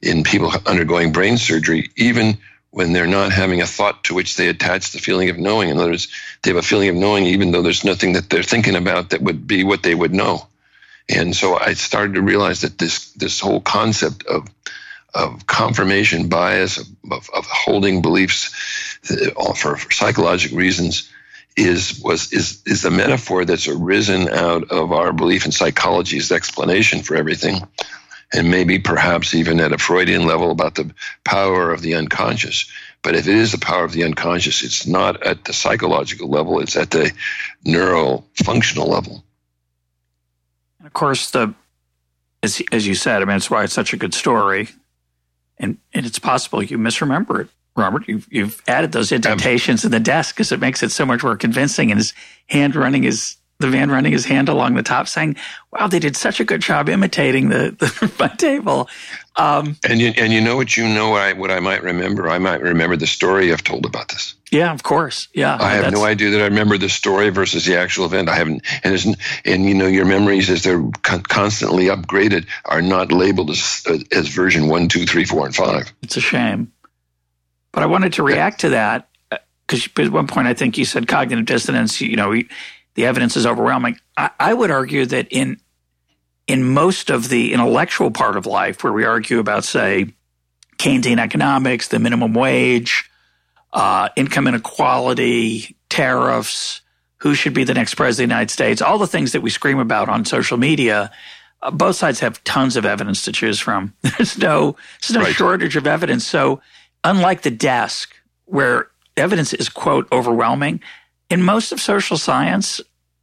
in people undergoing brain surgery, even when they're not having a thought to which they attach the feeling of knowing. In other words, they have a feeling of knowing even though there's nothing that they're thinking about that would be what they would know. And so I started to realize that this this whole concept of of confirmation bias, of, of, of holding beliefs for, psychological reasons, is was is is the metaphor that's arisen out of our belief in psychology's explanation for everything, and maybe perhaps even at a Freudian level about the power of the unconscious. But if it is the power of the unconscious, it's not at the psychological level; it's at the neural functional level. And of course, the as as you said, I mean, it's why it's such a good story, and and it's possible you misremember it. Robert, you've, you've added those indentations in the desk because it makes it so much more convincing. And his hand running his the man running his hand along the top, saying, "Wow, they did such a good job imitating the, the my table." Um, and you and you know what you know what I what I might remember. I might remember the story I've told about this. Yeah, of course. Yeah, I have no idea that I remember the story versus the actual event. I haven't, and and you know your memories as they're con- constantly upgraded are not labeled as as version one, two, three, four, and five. It's a shame. But I wanted to react to that because at one point I think you said cognitive dissonance. You know, the evidence is overwhelming. I, I would argue that in in most of the intellectual part of life, where we argue about, say, Keynesian economics, the minimum wage, uh, income inequality, tariffs, who should be the next president of the United States, all the things that we scream about on social media, uh, both sides have tons of evidence to choose from. There's no, there's no right. shortage of evidence. So unlike the desk where evidence is quote overwhelming, in most of social science,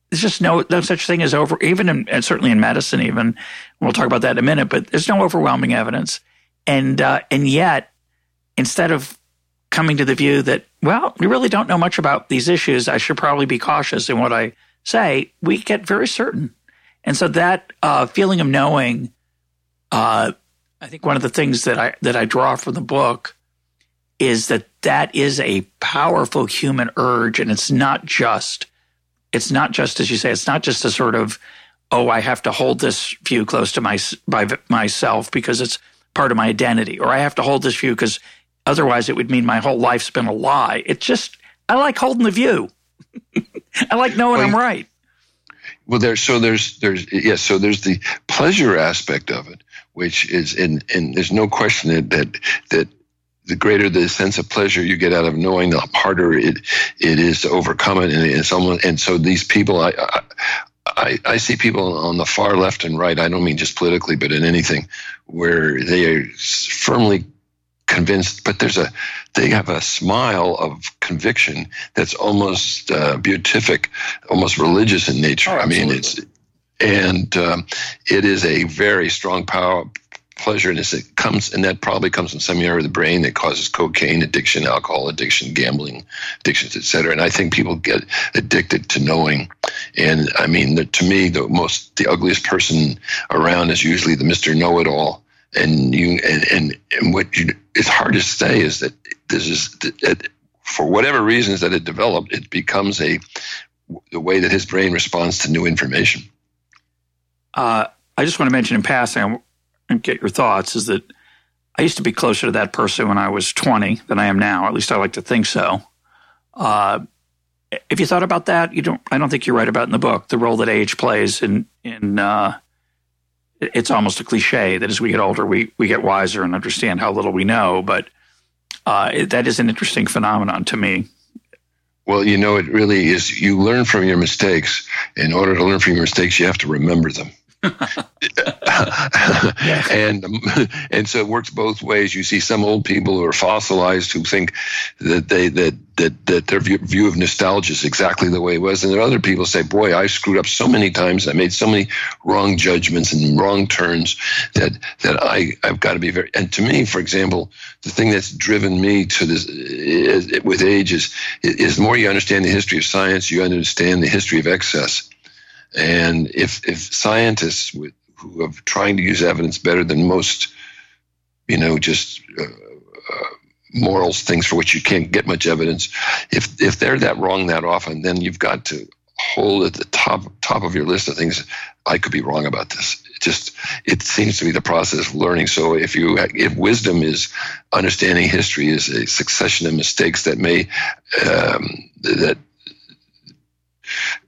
there's just no no such thing as over even in, and certainly in medicine even we'll talk about that in a minute but there's no overwhelming evidence. And uh, and yet instead of coming to the view that well we really don't know much about these issues i should probably be cautious in what i say we get very certain. And so that uh, feeling of knowing uh, i think one of the things that i that i draw from the book is that that is a powerful human urge and it's not just it's not just as you say it's not just a sort of oh i have to hold this view close to my by myself because it's part of my identity or i have to hold this view because otherwise it would mean my whole life's been a lie. It's just i like holding the view. I like knowing well, i'm right. Well there's so there's there's yes so there's the pleasure aspect of it which is and and there's no question that that that the greater the sense of pleasure you get out of knowing, the harder it it is to overcome it. And, and someone, and so these people, I, I, I see people on the far left and right. I don't mean just politically, but in anything, where they are firmly convinced, but there's a they have a smile of conviction that's almost uh, beatific, almost religious in nature. Oh, I mean, it's and um, it is a very strong power pleasure and it comes and that probably comes from some area of the brain that causes cocaine addiction alcohol addiction gambling addictions etc and i think people get addicted to knowing. And i mean the, to me the most the ugliest person around is usually the mr know-it-all. And you and and, and what you it's hard to say is that this is it, for whatever reasons that it developed it becomes a the way that his brain responds to new information. Uh, I just want to mention in passing, and get your thoughts is that I used to be closer to that person when I was 20 than I am now. At least I like to think so. Uh, if you thought about that, you don't. I don't think you're right about in the book the role that age plays in in. Uh, it's almost a cliche that as we get older, we we get wiser and understand how little we know. But uh, that is an interesting phenomenon to me. Well, you know, it really is. You learn from your mistakes. In order to learn from your mistakes, you have to remember them. and and so it works both ways. You see some old people who are fossilized who think that they that that that their view, view of nostalgia is exactly the way it was, and there are other people say, "Boy, I screwed up so many times. I made so many wrong judgments and wrong turns that that I I've got to be very." And to me, for example, the thing that's driven me to this is, with age is is the more you understand the history of science, you understand the history of excess. And if if scientists who are trying to use evidence better than most, you know, just uh, uh, morals things for which you can't get much evidence, if if they're that wrong that often, then you've got to hold at the top top of your list of things. I could be wrong about this. It just it seems to be the process of learning. So if you if wisdom is understanding history is a succession of mistakes that may um, that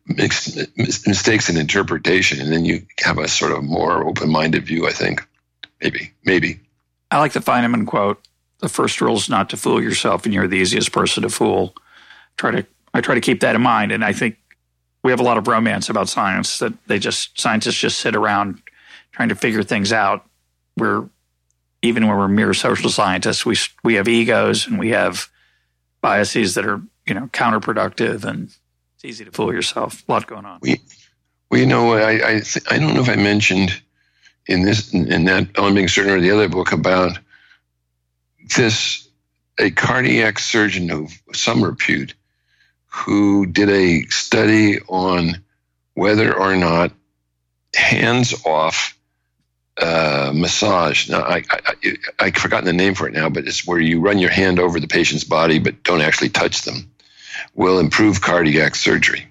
mistakes in interpretation, and then you have a sort of more open-minded view. I think, maybe, maybe. I like the Feynman quote: "The first rule is not to fool yourself, and you're the easiest person to fool." Try to, I try to keep that in mind, and I think we have a lot of romance about science that they just scientists just sit around trying to figure things out. We're even when we're mere social scientists, we we have egos and we have biases that are you know counterproductive and easy to fool yourself. A lot going on. We, well, you know, I I, th- I don't know if I mentioned in this in that on being certain or the other book about this a cardiac surgeon of some repute who did a study on whether or not hands off uh, massage. Now, I, I, I, I've forgotten the name for it now, but it's where you run your hand over the patient's body but don't actually touch them will improve cardiac surgery.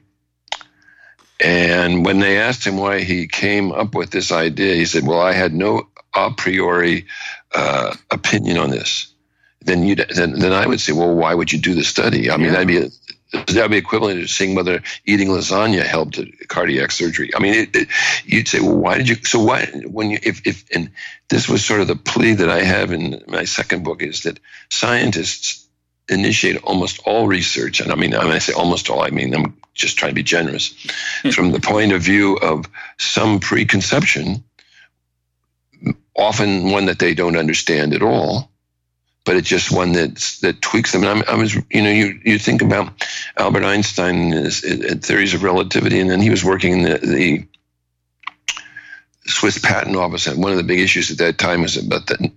And when they asked him why he came up with this idea, he said, Well, I had no a priori uh, opinion on this. Then, you then, then I would say, Well, why would you do the study? I mean, yeah. that'd be a, that be equivalent to seeing whether eating lasagna helped cardiac surgery. I mean, it, it, you'd say, well, why did you? So why, when you, if, if, and this was sort of the plea that I have in my second book is that scientists initiate almost all research, and I mean, when I say almost all, I mean I'm just trying to be generous, hmm. from the point of view of some preconception, often one that they don't understand at all, but it's just one that that tweaks them. And I'm, i was, you know, you you think about Albert Einstein and his, his theories of relativity, and then he was working in the, the Swiss Patent Office, and one of the big issues at that time was about the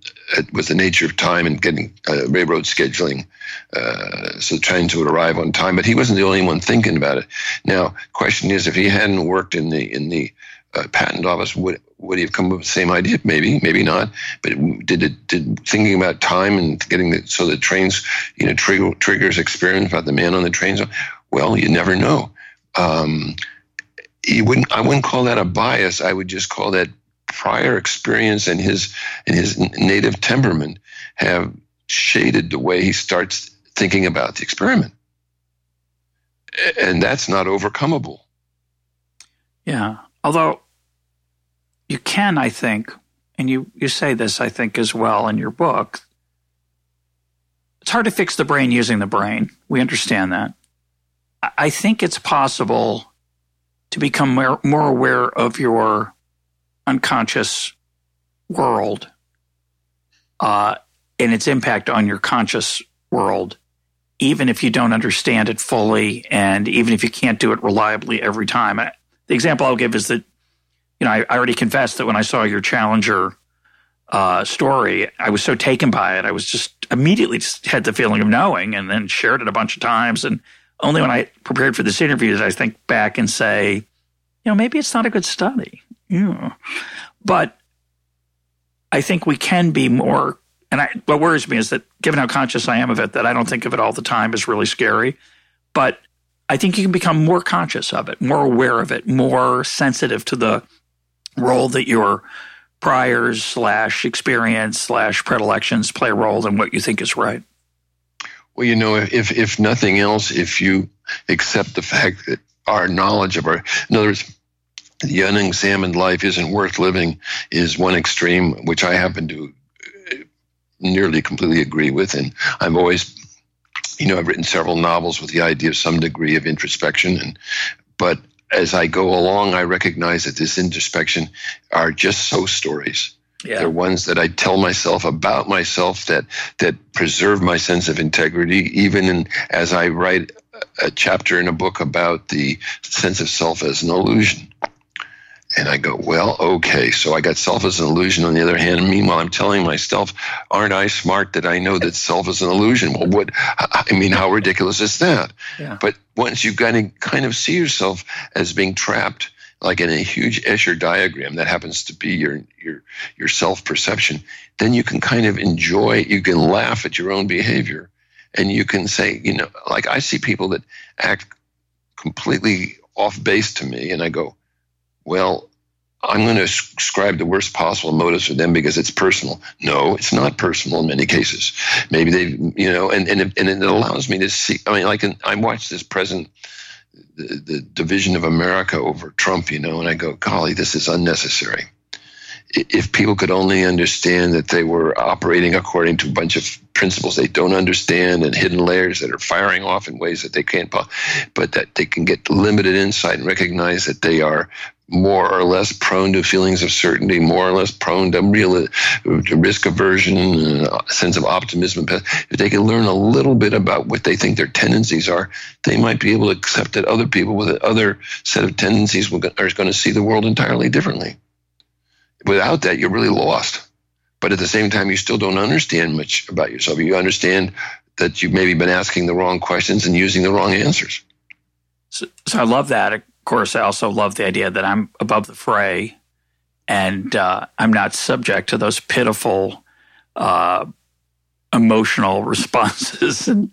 was the nature of time and getting uh, railroad scheduling, uh, so trains to arrive on time. But he wasn't the only one thinking about it. Now, question is, if he hadn't worked in the in the uh, patent office, would would he have come up with the same idea? Maybe, maybe not. But did it did thinking about time and getting the so the trains, you know, trigger, triggers experience about the man on the train? Well, you never know. Um, you wouldn't I wouldn't call that a bias. I would just call that prior experience and his and his native temperament have shaded the way he starts thinking about the experiment. And that's not overcomable. Yeah. Although you can, I think, and you, you say this, I think, as well in your book, it's hard to fix the brain using the brain. We understand that. I think it's possible to become more, more aware of your unconscious world uh, and its impact on your conscious world, even if you don't understand it fully and even if you can't do it reliably every time. The example I'll give is that, you know, I, I already confessed that when I saw your Challenger uh, story, I was so taken by it. I was just immediately just had the feeling of knowing and then shared it a bunch of times. And only when I prepared for this interview did I think back and say, you know, maybe it's not a good study. Yeah. But I think we can be more, and I, what worries me is that given how conscious I am of it, that I don't think of it all the time is really scary. But I think you can become more conscious of it, more aware of it, more sensitive to the role that your priors slash experience slash predilections play a role in what you think is right. Well, you know, if if nothing else, if you accept the fact that our knowledge of our, in other words, the unexamined life isn't worth living is one extreme, which I happen to uh, nearly completely agree with. And I've always, you know, I've written several novels with the idea of some degree of introspection. And but as I go along, I recognize that this introspection are just so stories. Yeah. They're ones that I tell myself about myself that that preserve my sense of integrity, even in, as I write a chapter in a book about the sense of self as an illusion. And I go, well, okay. So I got self as an illusion on the other hand. Meanwhile, I'm telling myself, aren't I smart that I know that self is an illusion? Well, what, I mean, how ridiculous is that? Yeah. But once you kind of, kind of see yourself as being trapped, like in a huge Escher diagram that happens to be your, your, your self perception, then you can kind of enjoy, you can laugh at your own behavior. And you can say, you know, like I see people that act completely off base to me, and I go, well, I'm going to ascribe the worst possible motives for them because it's personal. No, it's not personal in many cases. Maybe they, you know, and and, and it allows me to see. I mean, like I watch this present the, division of America over Trump, you know, and I go, golly, this is unnecessary. If people could only understand that they were operating according to a bunch of principles they don't understand and hidden layers that are firing off in ways that they can't, but that they can get limited insight and recognize that they are more or less prone to feelings of certainty, more or less prone to real to risk aversion, a sense of optimism. If they can learn a little bit about what they think their tendencies are, they might be able to accept that other people with other set of tendencies are going to see the world entirely differently. Without that, you're really lost. But at the same time, you still don't understand much about yourself. You understand that you've maybe been asking the wrong questions and using the wrong answers. So, so I love that course, I also love the idea that I'm above the fray and uh, I'm not subject to those pitiful uh, emotional responses and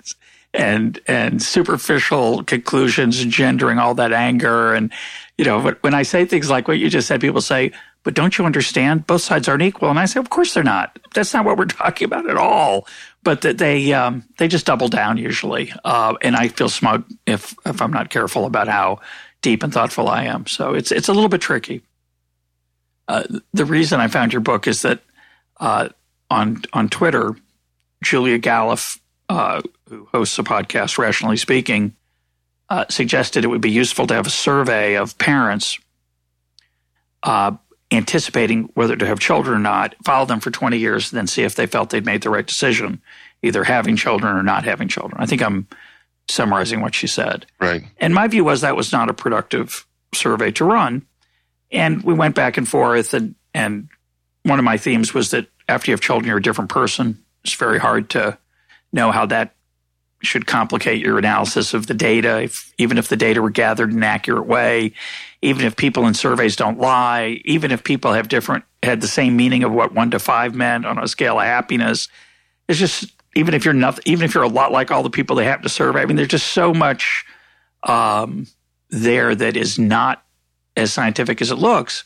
and and superficial conclusions, engendering all that anger. And you know, when I say things like what you just said, people say, "But don't you understand? Both sides aren't equal." And I say, "Of course they're not. That's not what we're talking about at all." But that they um, they just double down usually, uh, and I feel smug if if I'm not careful about how deep and thoughtful I am. So it's it's a little bit tricky. Uh, the reason I found your book is that uh, on on Twitter, Julia Galef, uh, who hosts a podcast, Rationally Speaking, uh, suggested it would be useful to have a survey of parents uh, anticipating whether to have children or not, follow them for 20 years, and then see if they felt they'd made the right decision, either having children or not having children. I think I'm summarizing what she said. Right. And my view was that was not a productive survey to run. And we went back and forth and and one of my themes was that after you have children you're a different person. It's very hard to know how that should complicate your analysis of the data, if, even if the data were gathered in an accurate way, even if people in surveys don't lie, even if people have different had the same meaning of what one to five meant on a scale of happiness. It's just even if you're nothing, even if you're a lot like all the people they have to serve. I mean, there's just so much um, there that is not as scientific as it looks.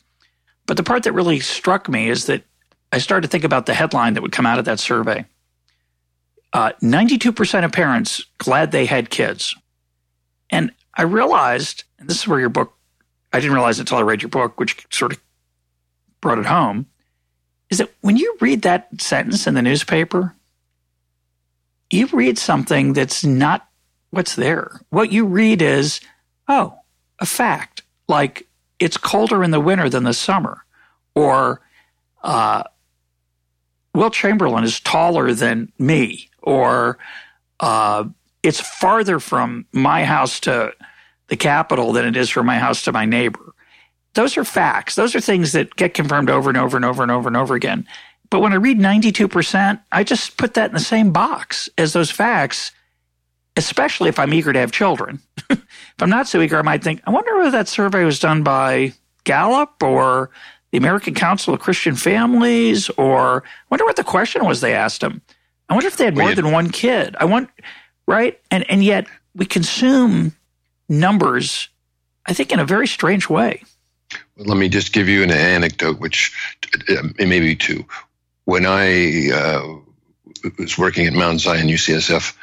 But the part that really struck me is that I started to think about the headline that would come out of that survey. Uh, 92% of parents glad they had kids. And I realized, and this is where your book, I didn't realize until I read your book, which sort of brought it home, is that when you read that sentence in the newspaper, you read something that's not what's there. What you read is, oh, a fact, like it's colder in the winter than the summer, or uh, Wilt Chamberlain is taller than me, or uh, it's farther from my house to the Capitol than it is from my house to my neighbor. Those are facts. Those are things that get confirmed over and over and over and over and over again. But when I read 92%, I just put that in the same box as those facts, especially if I'm eager to have children. if I'm not so eager, I might think, I wonder whether that survey was done by Gallup or the American Council of Christian Families, or I wonder what the question was they asked them. I wonder if they had more than one kid. I want, right? And, and yet we consume numbers, I think, in a very strange way. Let me just give you an anecdote, which uh, maybe two when I uh, was working at Mount Zion UCSF,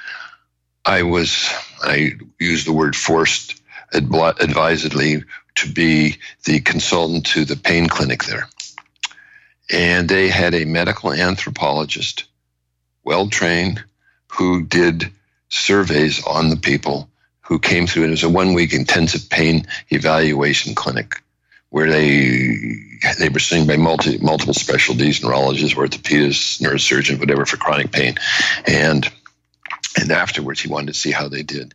I was, I used the word forced advisedly to be the consultant to the pain clinic there. And they had a medical anthropologist, well trained, who did surveys on the people who came through. It was a one week intensive pain evaluation clinic where they they were seen by multi, multiple specialties, neurologists, orthopedists, neurosurgeons, whatever, for chronic pain. And and afterwards, he wanted to see how they did.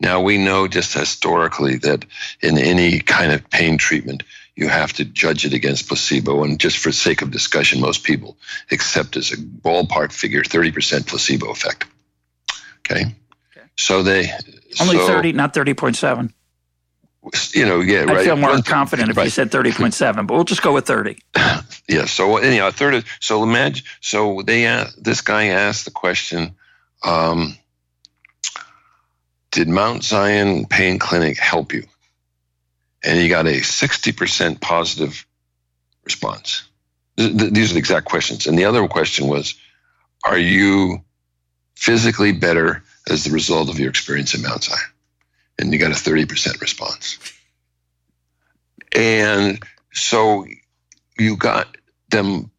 Now we know just historically that in any kind of pain treatment, you have to judge it against placebo. And just for sake of discussion, most people accept as a ballpark figure 30% placebo effect. Okay. okay. So they only so, 30, not 30.7. You know, yeah, I right. feel more confident if right. you said 30.7, but we'll just go with 30. yeah. So anyhow, third. So imagine. So they asked, this guy asked the question. Um, did Mount Zion Pain Clinic help you? And he got a 60% positive response. These are the exact questions. And the other question was, are you physically better as the result of your experience in Mount Zion? And you got a 30% response. And so you got them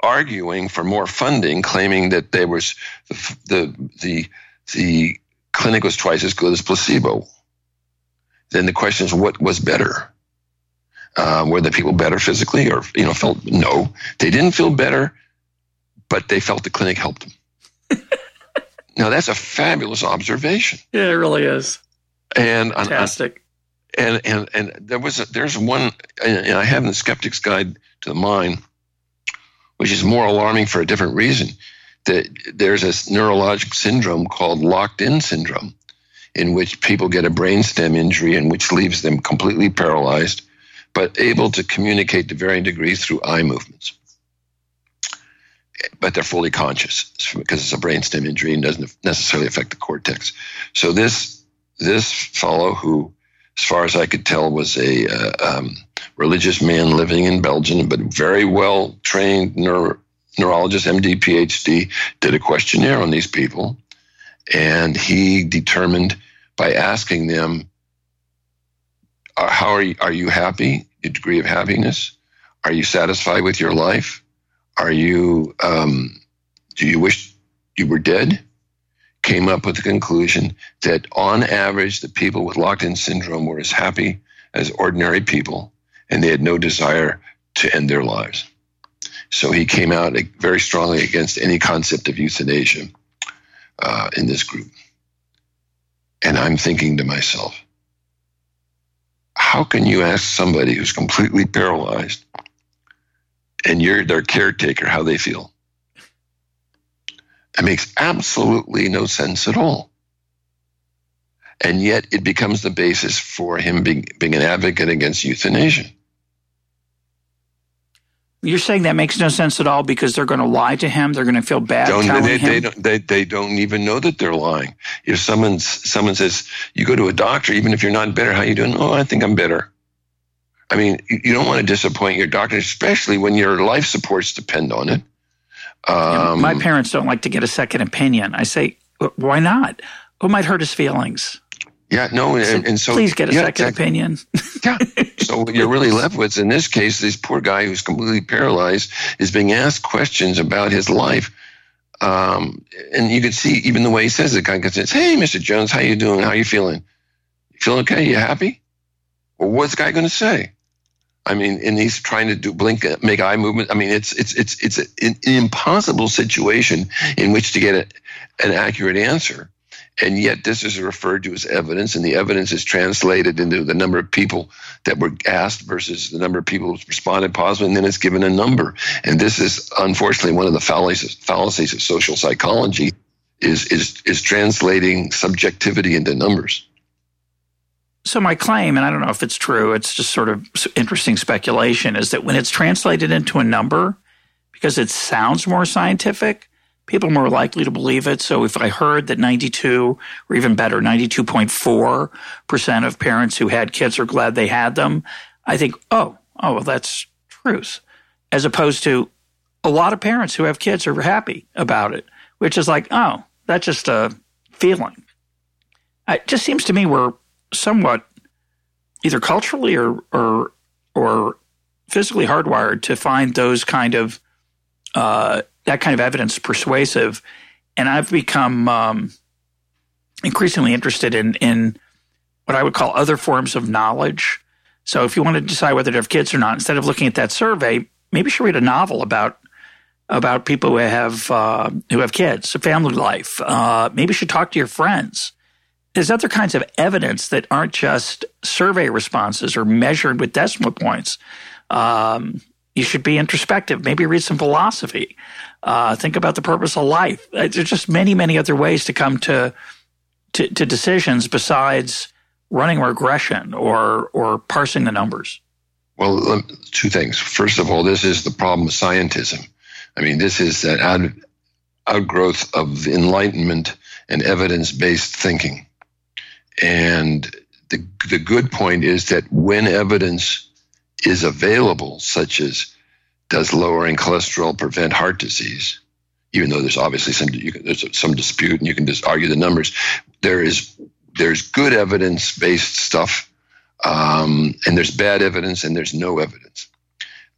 arguing for more funding, claiming that there was the, the, the, the clinic was twice as good as placebo. Then the question is, what was better? Um, were the people better physically, or you know, felt no, they didn't feel better, but they felt the clinic helped them. now that's a fabulous observation. Yeah, it really is. And fantastic. And and and there was a, there's one, uh, and I have in the Skeptic's Guide to the Mind, which is more alarming for a different reason that there's a neurologic syndrome called locked in syndrome, in which people get a brainstem injury and which leaves them completely paralyzed, but able to communicate to varying degrees through eye movements. But they're fully conscious because it's a brainstem injury and doesn't necessarily affect the cortex. So this this fellow, who, as far as I could tell, was a uh, um, religious man living in Belgium, but very well trained neuro, neurologist, MD, PhD, did a questionnaire on these people. And he determined by asking them, uh, how are you, are you happy? Your degree of happiness? Are you satisfied with your life? Are you, um, do you wish you were dead? Came up with the conclusion that on average, the people with locked in syndrome were as happy as ordinary people and they had no desire to end their lives. So he came out very strongly against any concept of euthanasia uh, in this group. And I'm thinking to myself, how can you ask somebody who's completely paralyzed and you're their caretaker how they feel? It makes absolutely no sense at all. And yet it becomes the basis for him being, being an advocate against euthanasia. You're saying that makes no sense at all because they're going to lie to him. They're going to feel bad. Don't, telling they, him. They don't, they, they don't even know that they're lying. If someone someone says you go to a doctor, even if you're not better, how you doing? Oh, I think I'm better. I mean, you don't want to disappoint your doctor, especially when your life supports depend on it. Um, my parents don't like to get a second opinion. I say, why not? Who might hurt his feelings? Yeah, no, and, and so please get a yeah, second exactly. opinion. yeah. So what you're really left with in this case, this poor guy who's completely paralyzed is being asked questions about his life. Um, and you can see even the way he says it, guy says, Hey, Mr. Jones, how you doing? How you feeling? You feel okay? You happy? Well, what's the guy going to say? I mean, and he's trying to do blink, make eye movement. I mean, it's it's it's it's an impossible situation in which to get a, an accurate answer. And yet, this is referred to as evidence, and the evidence is translated into the number of people that were asked versus the number of people who responded positively, and then it's given a number. And this is unfortunately one of the fallacies, fallacies of social psychology is, is, is translating subjectivity into numbers. So, my claim, and I don't know if it's true, it's just sort of interesting speculation, is that when it's translated into a number, because it sounds more scientific, people are more likely to believe it. So if I heard that 92 or even better, 92.4% of parents who had kids are glad they had them, I think, oh, oh, well, that's truth. As opposed to a lot of parents who have kids are happy about it, which is like, oh, that's just a feeling. It just seems to me we're somewhat either culturally or, or, or physically hardwired to find those kind of uh, that kind of evidence persuasive. And I've become um, increasingly interested in in what I would call other forms of knowledge. So if you want to decide whether to have kids or not, instead of looking at that survey, maybe you should read a novel about about people who have uh, who have kids, a family life. Uh, maybe you should talk to your friends. There's other kinds of evidence that aren't just survey responses or measured with decimal points. Um, you should be introspective. Maybe read some philosophy. Uh, think about the purpose of life. Uh, there's just many, many other ways to come to, to, to decisions besides running regression or or parsing the numbers. Well, two things. First of all, this is the problem of scientism. I mean, this is an out, outgrowth of enlightenment and evidence based thinking. And the, the good point is that when evidence is available, such as does lowering cholesterol prevent heart disease, even though there's obviously some can, there's some dispute and you can just argue the numbers, there is there's good evidence based stuff, um, and there's bad evidence and there's no evidence.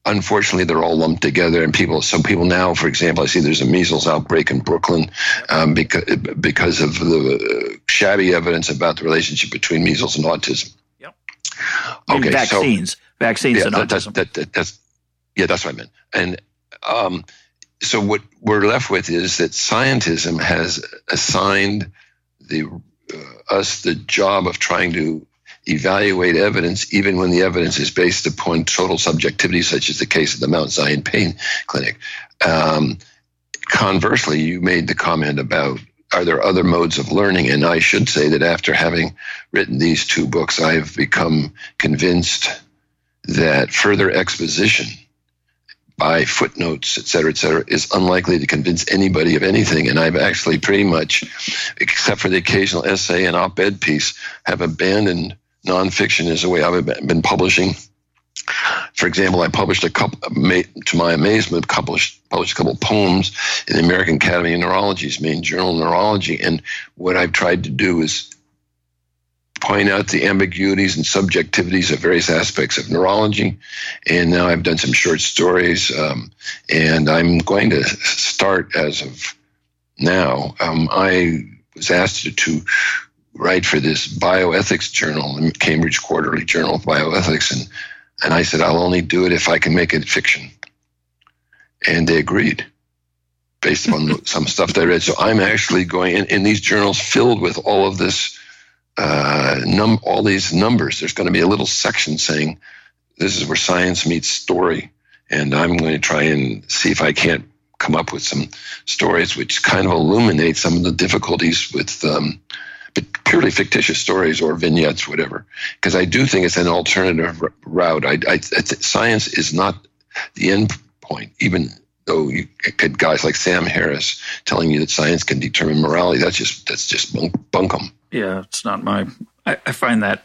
Unfortunately they're all lumped together and people some people now for example i see there's a measles outbreak in brooklyn um, because, because of the shabby evidence about the relationship between measles and autism yep okay vaccines so, vaccines yeah, and that, autism. That, that, that's yeah that's what i meant and um, so what we're left with is that scientism has assigned the uh, us the job of trying to evaluate evidence even when the evidence is based upon total subjectivity, such as the case of the Mount Zion Pain Clinic. Um, conversely, you made the comment about are there other modes of learning? And I should say that after having written these two books, I've become convinced that further exposition by footnotes, et cetera, et cetera, is unlikely to convince anybody of anything. And I've actually pretty much, except for the occasional essay and op ed piece, have abandoned nonfiction as the way I've been publishing. For example, I published a couple, to my amazement, published, published a couple poems in the American Academy of Neurology's main journal, Neurology. And what I've tried to do is point out the ambiguities and subjectivities of various aspects of neurology. And now I've done some short stories, um, and I'm going to start as of now. Um, I was asked to, to write for this bioethics journal, the Cambridge Quarterly Journal of Bioethics, and and I said I'll only do it if I can make it fiction, and they agreed, based on some stuff they read. So I'm actually going in, in these journals filled with all of this, uh, num all these numbers. There's going to be a little section saying this is where science meets story, and I'm going to try and see if I can't come up with some stories which kind of illuminate some of the difficulties with um, purely fictitious stories or vignettes, whatever. Because I do think it's an alternative route. I, I, science is not the end point, even though you get guys like Sam Harris telling you that science can determine morality. That's just that's just bunk, bunkum. Yeah, it's not my. I, I find that.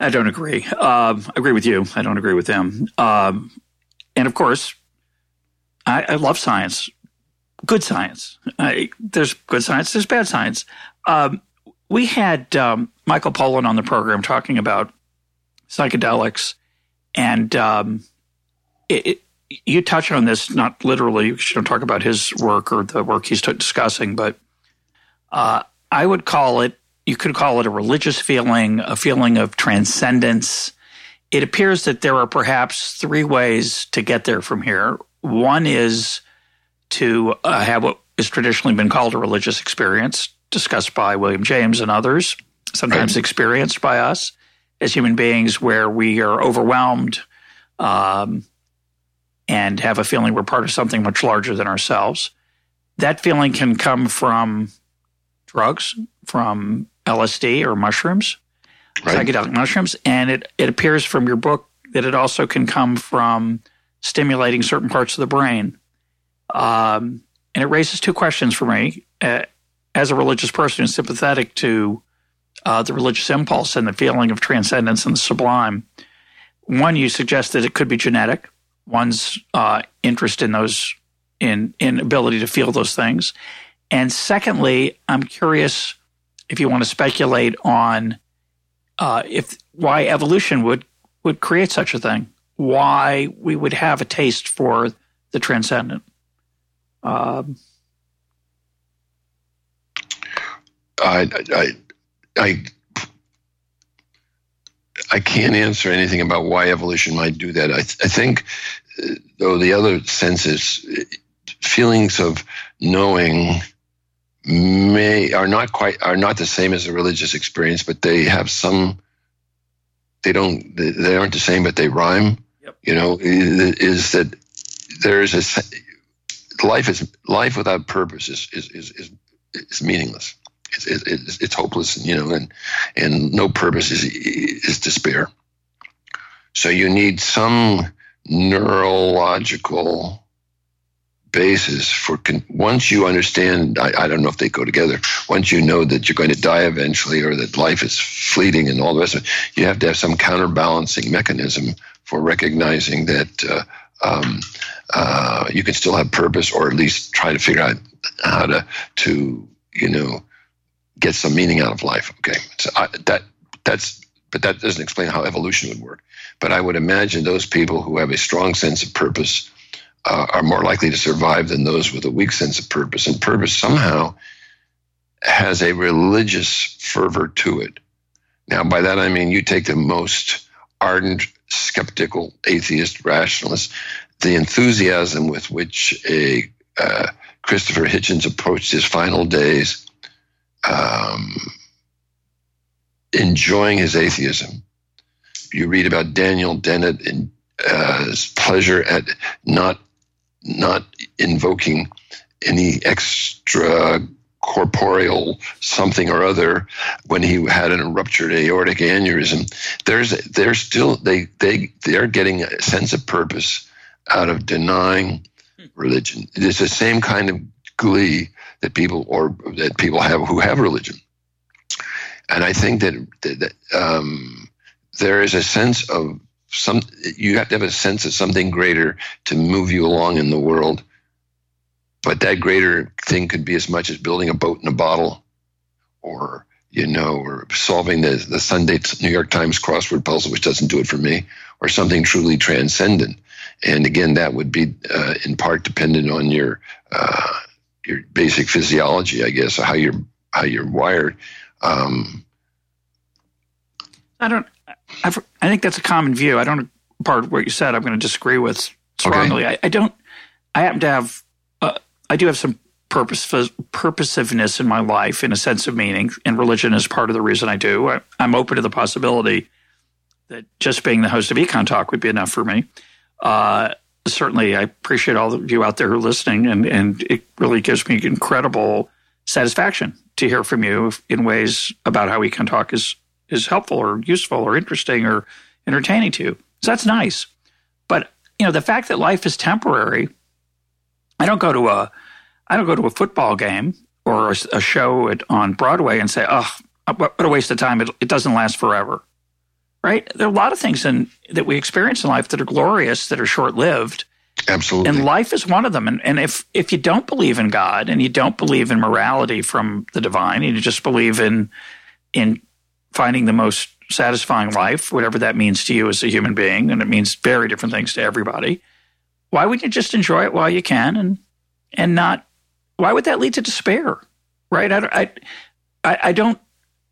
I don't agree. Um, I agree with you. I don't agree with them. Um, and of course, I, I love science good science. Uh, there's good science, there's bad science. Um, we had um, Michael Pollan on the program talking about psychedelics, and um, it, it, you touch on this not literally. You don't talk about his work or the work he's t- discussing, but uh, I would call it. You could call it a religious feeling, a feeling of transcendence. It appears that there are perhaps three ways to get there from here. One is to uh, have what has traditionally been called a religious experience, discussed by William James and others, sometimes experienced by us as human beings, where we are overwhelmed um, and have a feeling we're part of something much larger than ourselves. That feeling can come from drugs, from LSD or mushrooms, right. psychedelic mushrooms, and it, it appears from your book that it also can come from stimulating certain parts of the brain. Um, and it raises two questions for me. Uh, as a religious person who's sympathetic to uh, the religious impulse and the feeling of transcendence and the sublime, one, you suggest that it could be genetic, one's uh, interest in those, in, in ability to feel those things. And secondly, I'm curious if you want to speculate on uh, if why evolution would would create such a thing, why we would have a taste for the transcendent. Um, I, I, I I can't answer anything about why evolution might do that. I, th- I think, uh, though, the other sense is uh, feelings of knowing may are not quite are not the same as a religious experience, but they have some. They don't. They, they aren't the same, but they rhyme. Yep. You know, is that there is a life is life without purpose is is is, is, is meaningless. It's, it's, it's hopeless, you know, and and no purpose is is despair. So you need some neurological basis for con- once you understand I, I, don't know if they go together once you know that you're going to die eventually or that life is fleeting and all the rest of it you have to have some counterbalancing mechanism for recognizing that uh, um, uh, you can still have purpose or at least try to figure out how to to you know get some meaning out of life okay so I, that that's but that doesn't explain how evolution would work but i would imagine those people who have a strong sense of purpose uh, are more likely to survive than those with a weak sense of purpose. And purpose somehow has a religious fervor to it. Now, by that I mean you take the most ardent, skeptical, atheist, rationalist, the enthusiasm with which a uh, Christopher Hitchens approached his final days, um, enjoying his atheism. You read about Daniel Dennett and uh, his pleasure at not not invoking any extra corporeal something or other when he had an ruptured aortic aneurysm. There's they're still they they they're getting a sense of purpose out of denying religion. It's the same kind of glee that people or that people have who have religion. And i think that, that um, there is a sense of some you have to have a sense of something greater to move you along in the world. But that greater thing could be as much as building a boat in a bottle or you know or solving the, the sunday new york times crossword puzzle which doesn't do it for me or something truly transcendent. And again that would be uh, in part dependent on your uh, your basic physiology i guess how you're how you're wired um, i don't I've, i think that's a common view. I don't part of what you said. I'm going to disagree with strongly. Okay. I, I, don't. I happen to have. Uh, I do have some purpose purposiveness in my life, in a sense of meaning, and religion is part of the reason I do. I, I'm open to the possibility that just being the host of Econ Talk would be enough for me. Uh, certainly, I appreciate all of you out there who are listening, and and it really gives me incredible satisfaction to hear from you in ways about how Econ Talk is is helpful or useful or interesting or entertaining to you. So that's nice. But you know, the fact that life is temporary, I don't go to a I don't go to a football game or a, a show at, on Broadway and say, "Oh, what a waste of time! It, it doesn't last forever." Right? There are a lot of things in, that we experience in life that are glorious, that are short lived. Absolutely. And life is one of them. And, and if, if you don't believe in God and you don't believe in morality from the divine, and you just believe in in finding the most satisfying life, whatever that means to you as a human being, and it means very different things to everybody. Why wouldn't you just enjoy it while you can and and not? Why would that lead to despair? Right? I, I, I don't.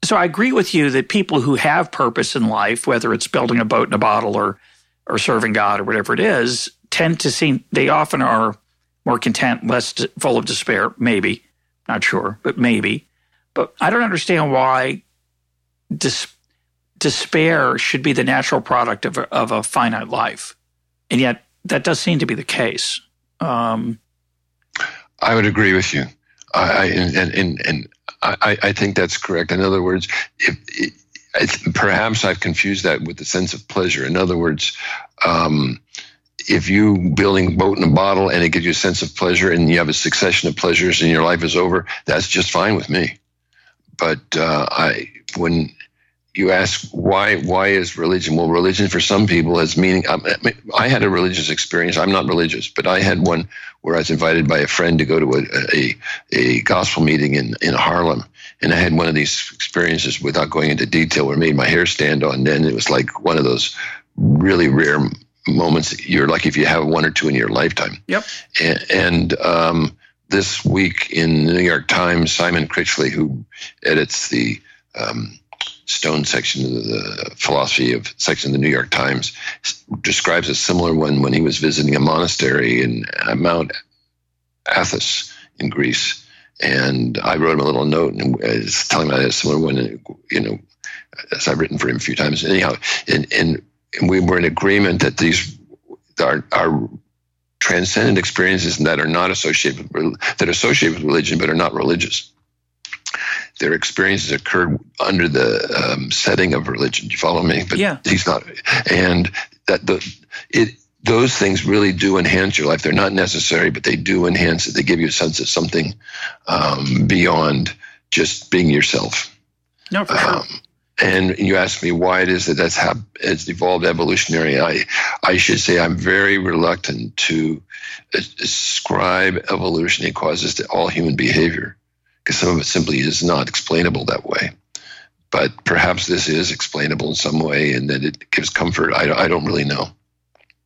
So I agree with you that people who have purpose in life, whether it's building a boat in a bottle or or serving God or whatever it is, tend to seem they often are more content, less full of despair. Maybe, not sure, but maybe. But I don't understand why dis- despair should be the natural product of a, of a finite life. And yet, that does seem to be the case. Um, I would agree with you. I, and, and, and I, I think that's correct. In other words, if, if, perhaps I've confused that with the sense of pleasure. In other words, um, if you building boat in a bottle and it gives you a sense of pleasure and you have a succession of pleasures and your life is over, that's just fine with me. But uh, I, when you ask why why is religion well religion for some people has meaning um, i had a religious experience i'm not religious but i had one where i was invited by a friend to go to a, a, a gospel meeting in, in harlem. And i had one of these experiences without going into detail where it made my hair stand on. End it was like one of those really rare moments. You're lucky if you have one or two in your lifetime. Yep. And, and um, this week in the new york times simon critchley who edits the um, Stone section of the philosophy of section of the New York Times describes a similar one when he was visiting a monastery in uh, Mount Athos in Greece. And I wrote him a little note and was telling him about a similar one, you know, as I've written for him a few times. Anyhow, and, and, and we were in agreement that these are, are transcendent experiences that are not associated with, that are associated with religion but are not religious their experiences occurred under the um, setting of religion. Do you follow me? But yeah. he's not, and that the it those things really do enhance your life. They're not necessary, but they do enhance it. They give you a sense of something um, beyond just being yourself. No, for um, sure. And you ask me why it is that that's how it's evolved evolutionary. I, I should say I'm very reluctant to ascribe evolutionary causes to all human behavior because some of it simply is not explainable that way. But perhaps this is explainable in some way and that it gives comfort. I, I don't really know.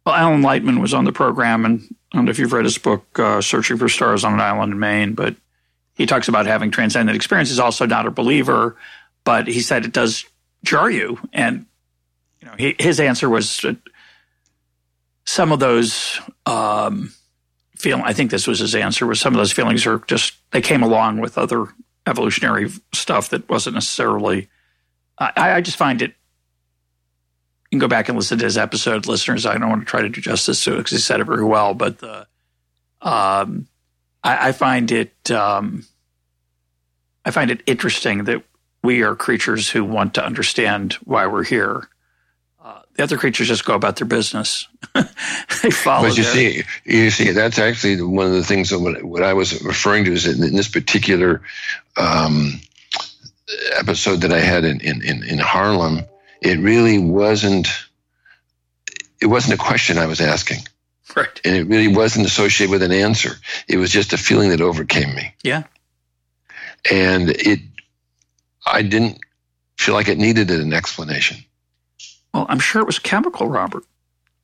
Well, Alan Lightman was on the program, and I don't know if you've read his book, uh, Searching for Stars on an Island in Maine, but he talks about having transcendent experiences. Also, not a believer, but he said it does jar you. And you know, he, his answer was some of those um, feel I think this was his answer was some of those feelings are just they came along with other evolutionary stuff that wasn't necessarily. I, I just find it. You can go back and listen to his episode, listeners. I don't want to try to do justice to it because he said it very well, but the, um, I, I find it, um, I find it interesting that we are creatures who want to understand why we're here the other creatures just go about their business. they follow. But you their... see, you see, that's actually one of the things that what, what I was referring to is in, in this particular um, episode that I had in, in, in Harlem. It really wasn't. It wasn't a question I was asking. Right. And it really wasn't associated with an answer. It was just a feeling that overcame me. Yeah. And it, I didn't feel like it needed an explanation. Well, I'm sure it was chemical, Robert,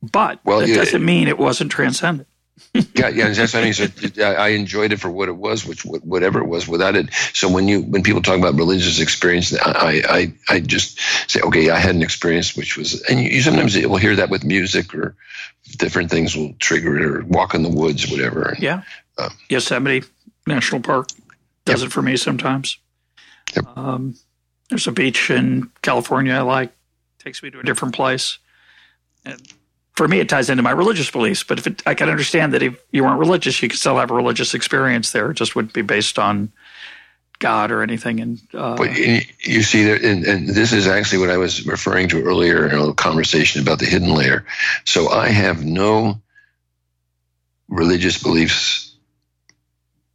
but well, that doesn't mean it wasn't transcendent. yeah, yeah, that's what I mean. So I enjoyed it for what it was, which whatever it was, without it. So when you when people talk about religious experience, I I I just say, okay, I had an experience which was, and you sometimes will hear that with music or different things will trigger it, or walk in the woods, whatever. And, yeah, um, Yosemite National Park does yep. it for me sometimes. Yep. Um, there's a beach in California I like takes me to a different place. And for me, it ties into my religious beliefs. But if it, I can understand that if you weren't religious, you could still have a religious experience there. It just wouldn't be based on God or anything. And uh, but you see, there, and, and, this is actually what I was referring to earlier in a conversation about the hidden layer. So I have no religious beliefs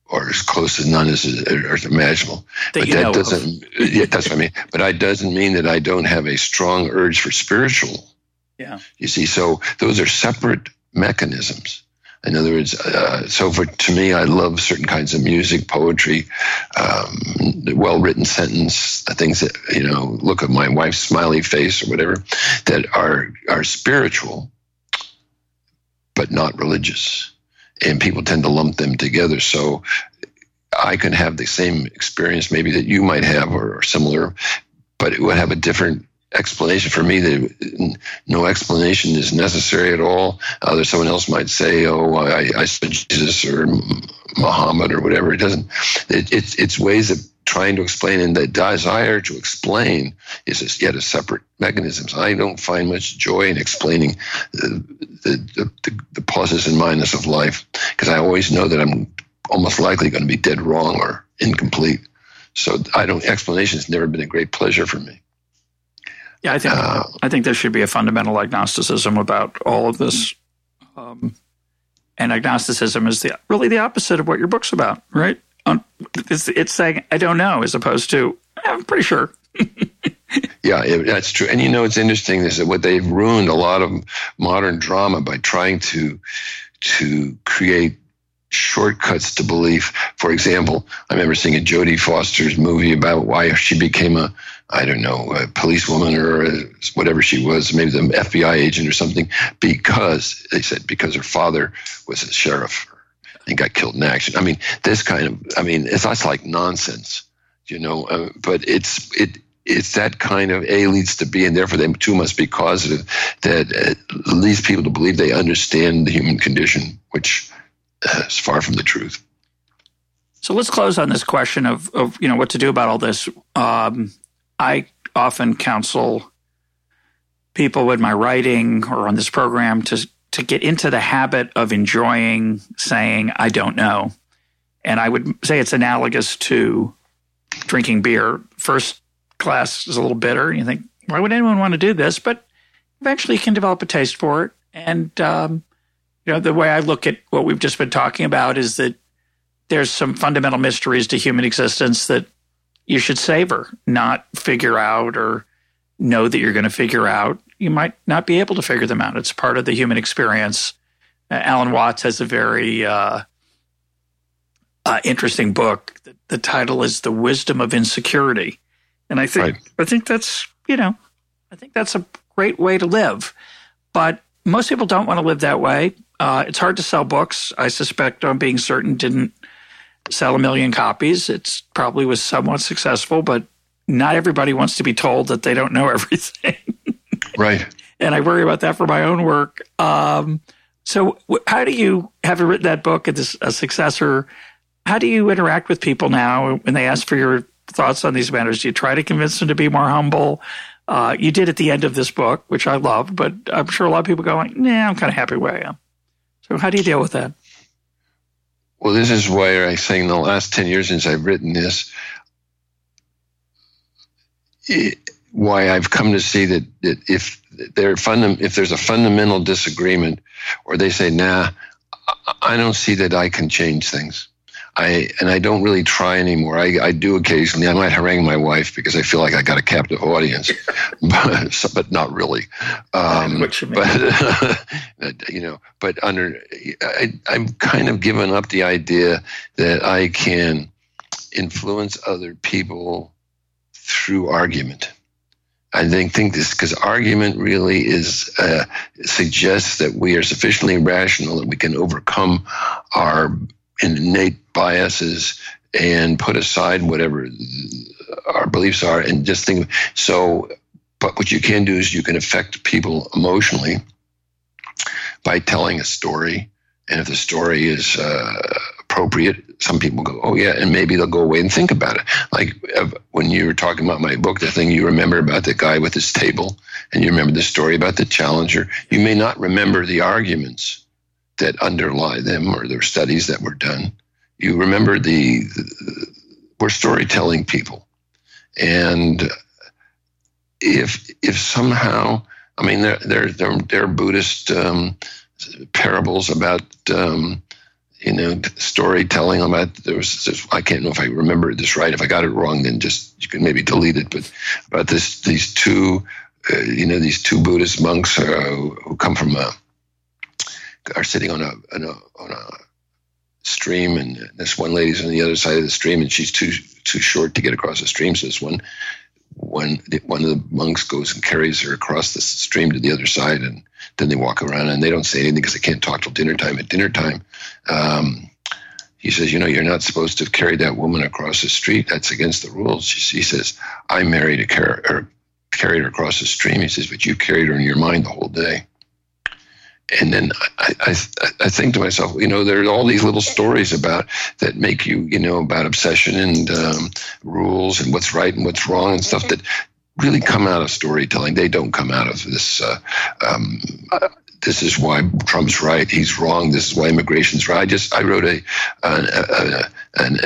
or as close as none as, as imaginable. That but that doesn't. yeah, that's what I mean. But that doesn't mean that I don't have a strong urge for spiritual. Yeah. You see, so those are separate mechanisms. In other words, uh, so for to me, I love certain kinds of music, poetry, um, well-written sentence, things that you know, look at my wife's smiley face or whatever, that are are spiritual, but not religious and people tend to lump them together. So I can have the same experience maybe that you might have or, or similar, but it would have a different explanation for me that no explanation is necessary at all. There's someone else might say, "Oh, I, I said Jesus or Muhammad or whatever." It doesn't. It, it's it's ways of trying to explain, and the desire to explain is yet a separate mechanism. So I don't find much joy in explaining the the, the, the pluses and minuses of life because I always know that I'm almost likely going to be dead wrong or incomplete. So I don't. Explanation has never been a great pleasure for me. Yeah, I think uh, I think there should be a fundamental agnosticism about all of this. Um, and agnosticism is the really the opposite of what your book's about, right? Um, it's, it's saying I don't know as opposed to I'm pretty sure. yeah, it, that's true. And you know, it's interesting is that what they've ruined a lot of modern drama by trying to to create shortcuts to belief. For example, I remember seeing a Jodie Foster's movie about why she became a I don't know, a policewoman or a, whatever she was, maybe the FBI agent or something, because they said because her father was a sheriff and got killed in action. I mean, this kind of, I mean, it's that's like nonsense, you know. Uh, but it's it it's that kind of A leads to B, and therefore they too must be causative that uh, leads people to believe they understand the human condition, which uh, is far from the truth. So let's close on this question of, of you know what to do about all this. Um, I often counsel people with my writing or on this program to to get into the habit of enjoying saying I don't know, and I would say it's analogous to drinking beer. First glass is a little bitter, and you think, why would anyone want to do this? But eventually, you can develop a taste for it. And um, you know, the way I look at what we've just been talking about is that there's some fundamental mysteries to human existence that you should savor, not figure out or know that you're going to figure out. You might not be able to figure them out. It's part of the human experience. Uh, Alan Watts has a very uh, uh, interesting book. The, the, title is "The Wisdom of Insecurity," and I think right. I think that's you know I think that's a great way to live. But most people don't want to live that way. Uh, it's hard to sell books. I suspect, on being certain, didn't sell a million copies. It's probably was somewhat successful, but not everybody wants to be told that they don't know everything. Right. And I worry about that for my own work. Um, so, how do you, having written that book and this, a successor, how do you interact with people now when they ask for your thoughts on these matters? Do you try to convince them to be more humble? Uh, you did at the end of this book, which I love, but I'm sure a lot of people go like, "Nah, I'm kind of happy where I am." So, how do you deal with that? Well, this is why I say in the last 10 years since I've written this, it, why I've come to see that, that if, fundam- if there's a fundamental disagreement or they say, nah, I don't see that I can change things. I and I don't really try anymore. I, I do occasionally. I might harangue my wife because I feel like I got a captive audience, but but not really. Um, what you but you know, but under I, I'm kind of given up the idea that I can influence other people through argument. I think think this because argument really is uh, suggests that we are sufficiently rational that we can overcome our innate biases and put aside whatever our beliefs are and just think so but what you can do is you can affect people emotionally by telling a story. And if the story is uh, appropriate some people go oh yeah and maybe they'll go away and think about it like when you were talking about my book the thing you remember about the guy with his table and you remember the story about the challenger you may not remember the arguments that underlie them or their studies that were done. You remember the, the we're storytelling people, and if if somehow I mean there there there, there are Buddhist um, parables about um, you know storytelling about there was this, I can't know if I remember this right. If I got it wrong, then just you can maybe delete it. But about this these two uh, you know these two Buddhist monks uh, who come from a are sitting on a, on a, on a stream, and this one lady's on the other side of the stream, and she's too too short to get across the stream. So this one one one of the monks goes and carries her across the stream to the other side, and then they walk around and they don't say anything because they can't talk till dinner time. At dinner time, um, he says, "You know, you're not supposed to have carried that woman across the street. That's against the rules." She, he says, "I married a car or carried her across the stream." He says, "But you carried her in your mind the whole day." and then I, I, I think to myself, you know, there are all these little stories about that make you, you know, about obsession and um, rules and what's right and what's wrong and stuff that really come out of storytelling. They don't come out of this. Uh, um, this is why Trump's right. He's wrong. This is why immigration's right. I just I wrote a, a, a,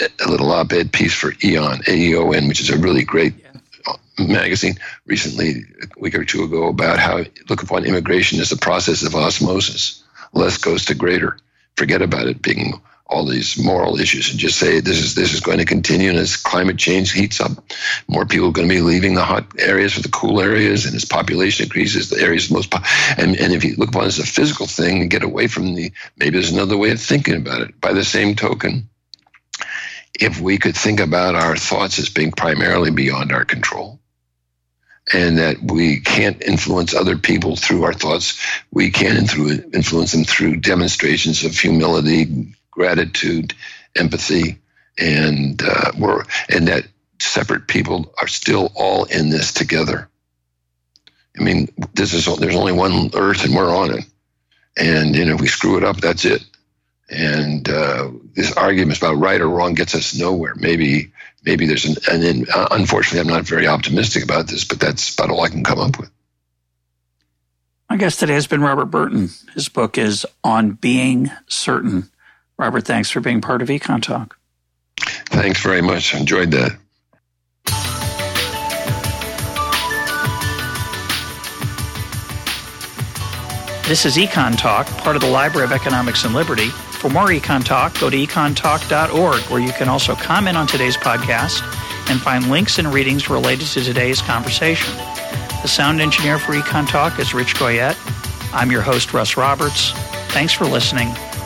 a little op-ed piece for Aeon, A-E-O-N, which is a really great magazine recently, a week or two ago, about how look upon immigration as a process of osmosis. Less goes to greater. Forget about it being all these moral issues and just say this is this is going to continue and as climate change heats up more people are going to be leaving the hot areas for the cool areas and as population increases the areas most po- and, and if you look upon it as a physical thing and get away from the maybe there's another way of thinking about it by the same token if we could think about our thoughts as being primarily beyond our control and that we can't influence other people through our thoughts. We can influence them through demonstrations of humility, gratitude, empathy, and uh, we're, and that separate people are still all in this together. I mean, this is there's only one Earth, and we're on it. And you know, if we screw it up, that's it. And uh, this argument about right or wrong gets us nowhere. Maybe, maybe there's an, and then, uh, unfortunately, I'm not very optimistic about this, but that's about all I can come up with. My guest today has been Robert Burton. His book is On Being Certain. Robert, thanks for being part of Econ Talk. Thanks very much. Enjoyed that. This is Econ Talk, part of the Library of Economics and Liberty. For more Econ Talk, go to econtalk.org, where you can also comment on today's podcast and find links and readings related to today's conversation. The sound engineer for Econ Talk is Rich Goyette. I'm your host, Russ Roberts. Thanks for listening.